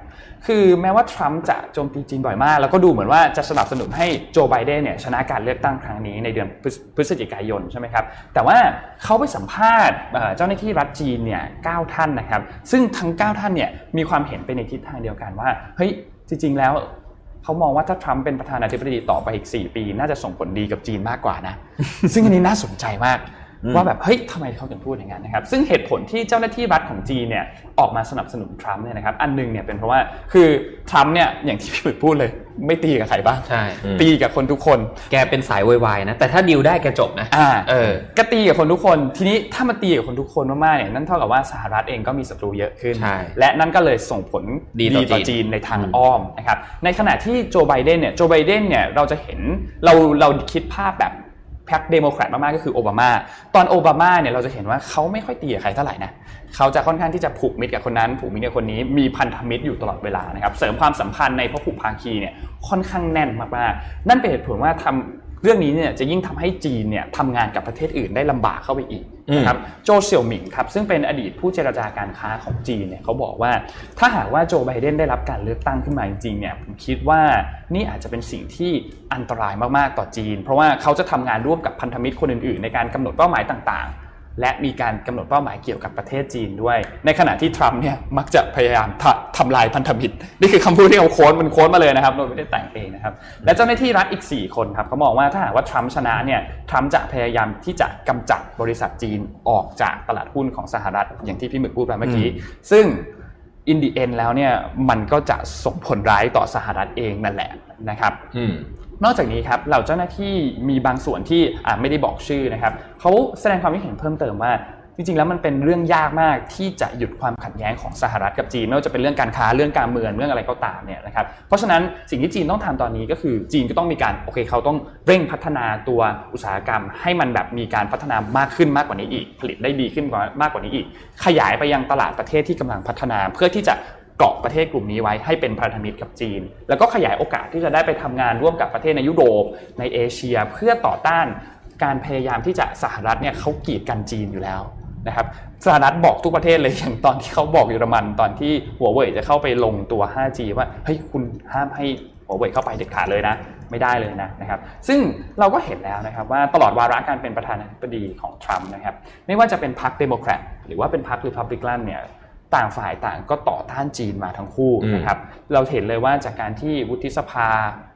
คือแม้ว่าทรัมป์จะโจมตีจีนบ่อยมาก แล้วก็ดูเหมือนว่าจะสนับสนุนให้โจไบเดนเนี่ยชนะการเลือกตั้งครั้งนี้ในเดือนพฤศจิกายนใช่ไหมครับ แต่ว่าเขาไปสัมภาษณ์เจ้าหน้าที่รัฐจีนเนี่ยเก้าท่านนะครับ ซึ่งทั้งเก้าท่านเนี่ยมีความเห็นไปในทิศทางเดียวกันว่าเฮ้ยจริง ๆ แล้ว เขามองว่าถ้าทรัมป์เป็นประธานาธิบดีต่อไปอีก 4 ปี น่าจะส่งผลดีกับจีนมากกว่านะ ซึ่งอันนี้น่าสนใจมากว่าแบบเฮ้ยทำไมเขาถึงพูดอย่างนั้นนะครับ ซึ่งเหตุผลที่เจ้าหน้าที่รัฐของจีนเนี่ยออกมาสนับสนุนทรัมป์เนี่ยนะครับ อันหนึงเนี่ยเป็นเพราะว่าคือทรัมป์เนี่ยอย่างที่พี่หมึกพูดเลย ไม่ตีกับใครบ้างใช่อืมตีกับคนทุกคน แกเป็นสายไวๆนะแต่ถ้าดีลได้แกจบนะอ่าเออก็ตีกับคนทุกคน ทีนี้ถ้ามันตีกับคนทุกคนมากๆเนี่ยนั่นเท่ากับว่าสหรัฐเองก็มีศัตรูเยอะขึ้นใช่และนั่นก็เลยส่งผลดีต่อต่อจีนจีนในทางอ้อมนะครับในขณะที่โจไบเดนเนี่ยโจไบเดนเนี่ยเราจะเห็นเราเราคิดภาพแบบ พรรคเดโมแครตมากๆก็คือโอบามา ตอนโอบามาเนี่ยเราจะเห็นว่าเขาไม่ค่อยตีกับใครเท่าไหร่นะเขาจะค่อนข้างที่จะผูกมิตรกับคนนั้นผูกมิตรกับคนนี้มีพันธมิตรอยู่ตลอดเวลานะครับเสริมความสัมพันธ์ในพหุภาคีเนี่ยค่อนข้างแน่นมากๆนั่นเป็นเหตุผลว่าทำเรื่องนี้เนี่ยจะยิ่งทำให้จีนเนี่ยทำงานกับประเทศอื่นได้ลำบากเข้าไปอีก นะครับโจเสี่ยวหมิงครับซึ่งเป็นอดีตผู้เจรจาการค้าของจีนเนี่ยเขาบอกว่าถ้าหากว่าโจไบเดนได้รับการเลือกตั้งขึ้นมาจริงๆเนี่ยผมคิดว่านี่อาจจะเป็นสิ่งที่อันตรายมากๆต่อจีน เพราะว่าเขาจะทำงานร่วมกับพันธมิตรคนอื่นๆ ในการกำหนดเป้าหมายต่างๆ และมีการกำหนดเป้าหมายเกี่ยวกับประเทศจีนด้วย ในขณะที่ทรัมป์เนี่ยมักจะพยายามทะทำลายพันธมิตร นี่คือคำพูดที่เขาโค้ดมันโค้ดมาเลยนะครับโดยไม่ได้แต่งเองนะครับ และเจ้าหน้าที่รัฐอีก 4 คนครับเขามองว่าถ้าหากว่าทรัมป์ชนะเนี่ยทรัมป์จะพยายามที่จะกำจัดบริษัทจีนออกจากตลาดหุ้นของสหรัฐอย่างที่พี่หมึกพูดไปเมื่อกี้ ซึ่งอินดีเอ็นแล้วเนี่ยมันก็จะส่งผลร้ายต่อสหรัฐเองนั่นแหละนะครับอืม นอกจากนี้ครับเหล่าเจ้าหน้าที่มีบางส่วนที่ไม่ได้บอกชื่อนะครับเขาแสดงความคิดเห็นเพิ่มเติมว่าจริงๆแล้วมันเป็นเรื่องยากมากที่จะหยุดความขัดแย้งของสหรัฐกับจีนไม่ว่าจะเป็นเรื่องการค้าเรื่องการเมืองเรื่องอะไรก็ตามเนี่ยนะครับเพราะฉะนั้นสิ่งที่จีนต้องทำตอนนี้ก็คือจีนก็ต้องมีการโอเคเขาต้องเร่งพัฒนาตัวอุตสาหกรรม ให้มันแบบมีการพัฒนามากขึ้นมากกว่านี้อีก ผลิตได้ดีขึ้นกว่ามากกว่านี้อีก ขยายไปยังตลาดประเทศที่กำลังพัฒนา เพื่อที่จะ เกาะประเทศกลุ่มนี้ไว้ให้เป็นพันธมิตรกับจีน แล้วก็ขยายโอกาสที่จะได้ไปทำงานร่วมกับประเทศในยุโรปในเอเชีย เพื่อต่อต้านการพยายามที่จะสหรัฐเนี่ยเขากีดกันจีนอยู่แล้วนะครับสหรัฐบอกทุกประเทศเลยอย่างตอนที่เขาบอกเยอรมันตอนที่หัวเว่ยจะเข้าไปลงตัว 5G ว่าเฮ้ยคุณห้ามให้หัวเว่ยเข้าไปเด็ดขาดเลยนะ ไม่ได้เลยนะนะครับ ซึ่งเราก็เห็นแล้วนะครับว่าตลอดวาระการเป็นประธานาธิบดีของทรัมป์นะครับ ไม่ว่าจะเป็นพรรคเดโมแครตหรือว่าเป็นพรรครีพับลิกันเนี่ย ต่างฝ่ายต่างก็ต่อต้านจีนมาทั้งคู่นะครับเราเห็นเลยว่าจากการที่วุฒิสภา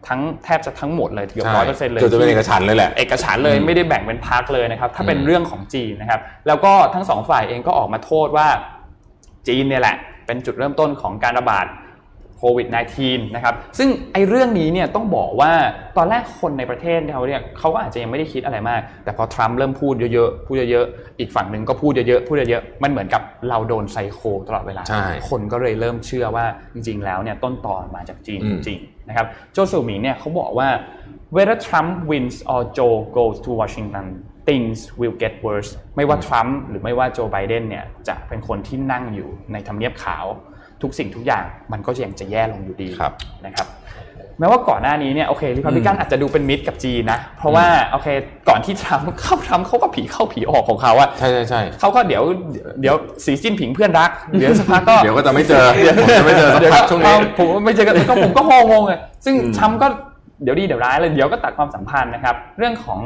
ทั้งแทบจะทั้งหมดเลยเกือบร้อยเปอร์เซ็นต์เลยเกือบจะเป็นเอกฉันท์เลยแหละเอกฉันท์เลยอืมไม่ได้แบ่งเป็นพรรคเลยนะครับถ้าเป็นอืมเรื่องของจีนนะครับแล้วก็ทั้งสองฝ่ายเองก็ออกมาโทษว่าจีนเนี่ยแหละเป็นจุดเริ่มต้นของการระบาดโควิด -19 นะครับ ซึ่งไอ้เรื่องนี้เนี่ยต้องบอกว่าตอนแรกคนในประเทศเขาเนี่ยเขาก็อาจจะยังไม่ได้คิดอะไรมาก แต่พอทรัมป์เริ่มพูดเยอะๆ พูดเยอะๆ อีกฝั่งหนึ่งก็พูดเยอะๆ พูดเยอะๆ มันเหมือนกับเราโดนไซโคตลอดเวลาใช่คนก็เลยเริ่มเชื่อว่าจริงๆ แล้วเนี่ยต้นตอมาจากจีนอืจมริงๆนะครับ โจซูหมิงเนี่ยเขาบอกว่า whether Trump wins or Joe goes to Washington things will get worse ไม่ว่าทรัมป์หรือไม่ว่าโจไบเดนเนี่ยจะเป็นคนที่นั่งอยู่ในทำเนียบขาว ทุกสิ่งทุกอย่างมันก็ยังจะแย่ลงอยู่ดีครับนะครับแม้ว่าก่อนหน้านี้เนี่ยโอเคริพับลิกันอาจจะดูเป็นมิตรกับจีนนะ เพราะว่าโอเคก่อนที่ทรัมป์เข้าทรัมป์เขาก็ผีเข้าผีออกของเขาอะใช่ใช่ใช่เขาก็เดี๋ยวเดี๋ยวสีจิ้นผิงเพื่อนรักเดี๋ยวสักพักก็เดี๋ยวก็จะไม่เจอผมจะไม่เจอสักเดี๋ยวพัก็กช่วงนี้เอาผมไม่เจอกันก็ผมก็งงงๆเลยซึ่งทรัมป์ก็เดี๋ยวดีเดี๋ยวร้ายเลยเดี๋ยวก็ตัดความสัมพันธ์นะครับ เรื่องของ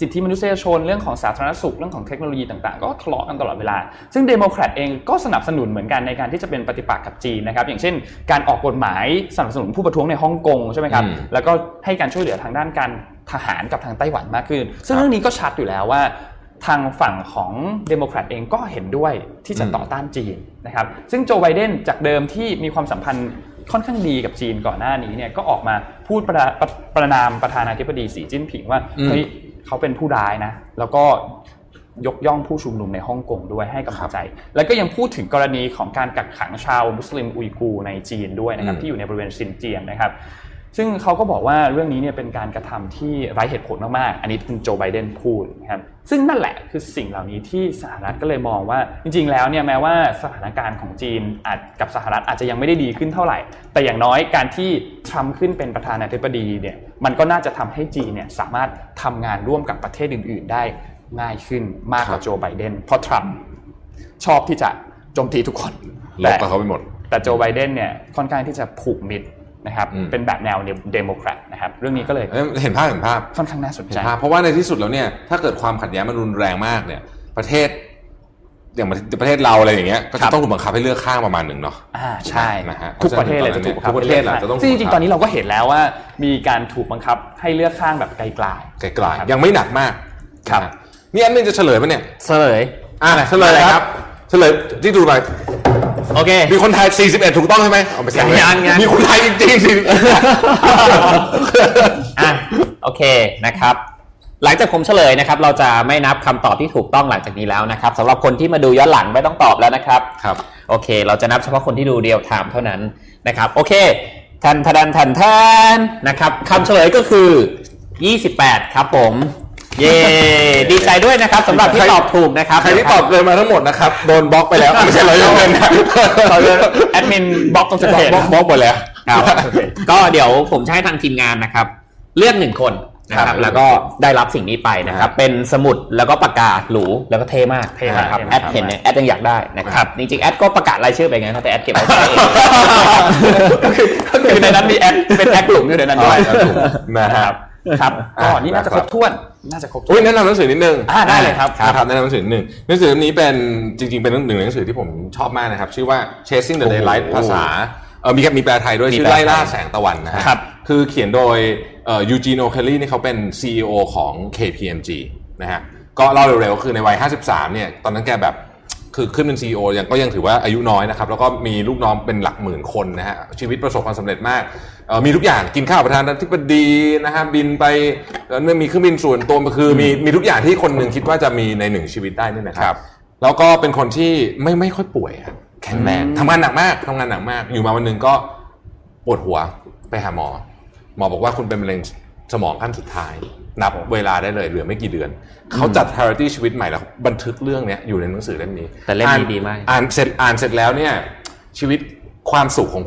สิทธิมนุษยชนเรื่องของสาธารณสุขเรื่องของเทคโนโลยีต่างๆ ก็ทะเลาะกันตลอดเวลา ซึ่งเดโมแครตเองก็สนับสนุนเหมือนกันในการที่จะเป็นปฏิปักษ์กับจีนนะครับอย่างเช่น การออกกฎหมายสนับสนุนผู้ประท้วงในฮ่องกงใช่ไหมครับอืมแล้วก็ให้การช่วยเหลือทางด้านการทหารกับทางไต้หวันมากขึ้น ซึ่งเรื่องนี้ก็ชัดอยู่แล้วว่าทางฝั่งของเดโมแครตเองก็เห็นด้วยที่จะต่อต้านจีนนะครับ ซึ่งโจไบเดนจากเดิมที่มีความสัมพันธ์ค่อนข้างดีกับจีนก่อนหน้านี้เนี่ยก็ออกมาพูดประประประนามประธานาธิบดีสีจิ้นผิงว่าอืมเฮ้ย เขาเป็นผู้ร้ายนะ แล้วก็ยกย่องผู้ชุมนุมในฮ่องกงด้วยให้กำลังใจ แล้วก็ยังพูดถึงกรณีของการกักขังชาวมุสลิมอุยกูร์ในจีนด้วยนะครับอืมที่อยู่ในบริเวณซินเจียงนะครับ ซึ่งเขาก็บอกว่าเรื่องนี้เนี่ยเป็นการกระทำที่ไร้เหตุผลมากๆ อันนี้คุณโจไบเดนพูดนะครับ ซึ่งนั่นแหละคือสิ่งเหล่านี้ที่สหรัฐก็เลยมองว่า จริงๆ แล้วเนี่ยแม้ว่าสถานการณ์ของจีนอาจกับสหรัฐอาจจะยังไม่ได้ดีขึ้นเท่าไหร่ แต่อย่างน้อยการที่ทรัมป์ขึ้นเป็นประธานาธิบดีเนี่ยมันก็น่าจะทำให้จีนเนี่ยสามารถทำงานร่วมกับประเทศอื่น ๆ ได้ง่ายขึ้นมากกว่าโจไบเดนเพราะทรัมป์ชอบที่จะโจมตีทุกคนลบกับเขาไปหมด แต่โจไบเดนเนี่ยค่อนข้างที่จะผูกมิด นะครับอืมเป็นแบบแนวเดโมแครตนะครับเรื่องนี้ก็เลยเอ้ยเห็นภาพเห็นภาพค่อนข้างน่าสนเห็ใจนภาพเพราะว่าในที่สุดแล้วเนี่ยถ้าเกิดความขัดแย้งมันรุนแรงมากเนี่ยประเทศอย่างประเทศเราอะไรอย่างเงี้ยก็ครัจะบต้องถูกบังคับให้เลือกข้างประมาณหนึ่งเนาะอ่าใช่นะฮะทุกประเทศเลยจะถูกบังคับทุกประเทศแหละจะต้องซึ่งจถูริกงบังคับๆตอนนี้เราก็เห็นแล้วว่า มีการถูกบังคับให้เลือกข้างแบบไกลไกลๆยังไม่หนักมากครับนะฮะนี่อันนึงจะเฉลยปะเนี่ยเฉลยอ่าเฉลยครับ เฉลยที่ดูไปโอเค มีคนไทย 41 ถูกต้องใช่ไหมเอาไปใช่ยังยัง มีคนไทยจริงๆสิอะโอเคนะครับ หลังจากผมเฉลยนะครับ เราจะไม่นับคำตอบที่ถูกต้องหลังจากนี้แล้วนะครับสำหรับคนที่มาดูย้อนหลังไม่ต้องตอบแล้วนะครับ ครับ โอเค เราจะนับเฉพาะคนที่ดู real time เท่านั้นนะครับ โอเคทันทันทันทันนะครับคำเฉลยก็คือ 28 ครับผม เย้ดีใจด้วยนะครับสำหรับที่ตอบถูกนะครับ ใครที่ตอบเลยมาทั้งหมดนะครับ โดนบล็อกไปแล้ว ไม่ใช่เรายกเงินนะเราจะแอดมินบล็อกตรงสบเตล็อกจบล็อกบล็อกหมดแล้วครับก็เดี๋ยวผมจะให้ทางทีมงานนะครับ เลือกหนึ่งคนนะครับแล้วก็ได้รับสิ่งนี้ไปนะครับเป็นสมุดแล้วก็ปากกาหรูแล้วก็เท่มากเท่มากนะครับเท่มากแอดเห็นเนี่ยแอดยังอยากได้นะครับจริงๆแอดก็ประกาศรายชื่อไปไงครับแต่แอดเก็บไว้ใช้เองก็คือก็คือในนั้นมีแอดเป็นแอดกลุ่มอยู่ในนั้นด้วยอ๋อแอดกลุ่มนะฮะครับ ครับอ่าก็นี่น่าจะครบถ้วนน่าจะครบถ้อุ้วยนแนะนำหนังสือนิดนึงอ่าได้เลยครับนะครับแนะนำหนังสือนิดนึงหนังสือเล่มนี้เป็นจริง ๆ เป็นหนึ่งในหนังสือที่ผมชอบมากนะครับ ชื่อว่า Chasing the Daylight ภาษาเออมีมีแปลไทยด้วยมีชื่อแปลไทไล่ยล่าแสงตะวันนะฮะครับคือเขียนโดยยูจีโนเคลลี่นี่เขาเป็น CEO ของ KPMG นะฮะก็เล่าเร็วๆคือในวัย 53 เนี่ย ตอนนั้นแกแบบ คือขึ้นเป็น CEO ยังก็ยังถือว่าอายุน้อยนะครับ แล้วก็มีลูกน้องเป็นหลักหมื่นคนนะฮะชีวิตประสบความสำเร็จมากเอ่อมีทุกอย่างกินข้าวประธานาธิบดีนะฮะบินไปแล้วเนี่ยมีเครื่องบินส่วนตัวคือมีมีทุกอย่างที่คนหนึ่งคิดว่าจะมีในหนึ่งชีวิตได้นี่นะคครัรับบแล้วก็เป็นคนที่ไม่ไม่ค่อยป่วยอะแข็งแรงทำงานหนักมากทำงานหนักมาก อยู่มาวันหนึ่งก็ปวดหัวไปหาหมอ หมอบอกว่าคุณเป็นมะเร็ง สมองขั้นสุดท้าย นับเวลาได้เลยเหลือไม่กี่เดือน เขาจัด priority ชีวิตใหม่แล้ว บันทึกเรื่องเนี้ยอยู่ในหนังสือเล่มนี้ แต่เล่มนี้อ่านดีมาก อ่านเสร็จอ่านเสร็จแล้วเนี่ยชีวิตความสุขของ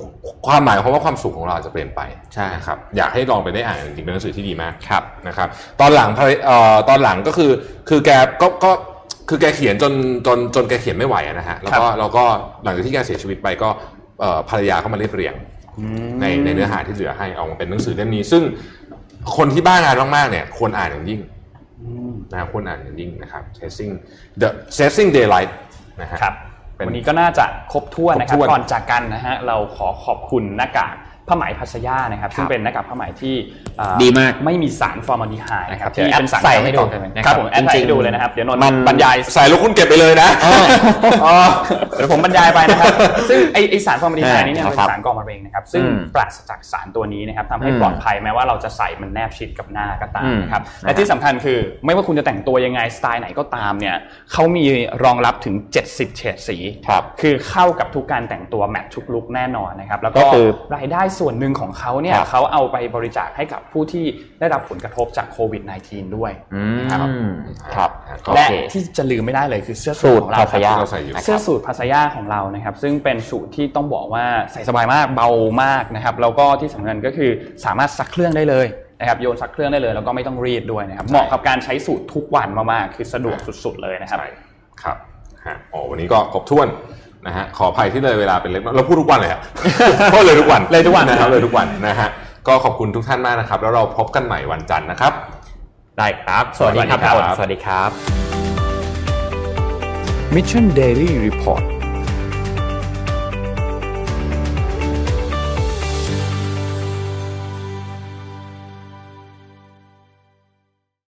ความหมายของคำว่าความสุขของเราจะเปลี่ยนไปใช่นะครับอยากให้ลองไปได้อ่านจริงๆเป็นหนังสือที่ดีมากครับนะครับ ตอนหลังภรรเอ่อตอนหลังก็คือคือแกก็ก็คือแกเขียนจนจนจนแกเขียนไม่ไหวอะนะฮะแล้วก็แล้วก็หลังจากที่แกเสียชีวิตไปก็เอ่อภรรยาเข้ามาเรียบเรียงในในเนื้อหาที่เหลือให้เอามาเป็นหนังสือเล่มนี้ซึ่ง คนที่บ้างานมากๆเนี่ยควรอ่านอย่างยิ่งนะควรอ่านอย่างยิ่งนะครับ chasing the chasing daylight นะฮะครับเป็นวันนี้ก็น่าจะครบถ้วนนะครับครบถ้วนก่อนจากกันนะฮะเราขอขอบคุณหน้ากาก ผ้าไหมพัสยานะครับซึ่งเป็นหน้ากากผ้าไหมที่อ่ดีมากไม่มีสารฟอร์มาลดีไฮด์นะครับเดี๋ยวที่เป็นสารแอดใส่ให้ดูก่อการมะเร็งนะครับครับผมแอดใส่จริงๆให้ดูเลยนะครับเดี๋ยวนนท์มันบรรยายใส่แล้วคุณเก็บไปเลยนะเดี๋ยวผมบรรยายไปนะครับซึ่งไอไอสารฟอร์มาลดีไฮด์นี้เนี่ยครับเป็นสารก่อมะเร็งนะครับซึ่งอืมปราศจากสารตัวนี้นะครับทำให้อืมปลอดภัยแม้ว่าเราจะใส่มันแนบชิดกับหน้าก็ตามอืมนะครับและที่สำคัญคือไม่ว่าคุณจะแต่งตัวยังไงสไตล์ไหนก็ตามเนี่ยเขามีรองรับถึง 70 เฉดสีครับคือเข้ากับทุกการแต่งตัวแมททุกลุคแน่นอนนะครับแล้วก็ก็คือรายได้ส่วนหนึ่งของเขาเนี่ยครับเขาเอาไปบริจาคให้กับผู้ที่ได้รับผลกระทบจากโควิด -19 ด้วยอืมครับครับโอและเคที่จะลืมไม่ได้เลยคือเสื้อสูสูทตรของเราภาษายาที่เราใส่อยู่เสื้อสูทภาษายาของเรานะครับ ซึ่งเป็นสูทที่ต้องบอกว่าใส่สบายมากเบามากนะครับ แล้วก็ที่สำคัญก็คือสามารถซักเครื่องได้เลยนะครับโยนซักเครื่องได้เลยแล้วก็ไม่ต้องรีดด้วยนะครับเหมาะกับการใช้สูตรทุกวันมากๆคือสะดวกสุดๆเลยนะครับใช่ครับฮะอ๋อวันนี้ก็ครบถ้วน นะฮะขออภัยที่เลยเวลาเป็นเล็กน้อยเราพูดทุกวันเลยอะเพราะเลยทุกวันเลยทุกวันนะครับเลยทุกวันนะฮะก็ขอบคุณทุกท่านมากนะครับ แล้วเราพบกันใหม่วันจันทร์นะครับ ได้ครับ สวัสดีครับ สวัสดีครับสวัสดีครับ Mission Daily Report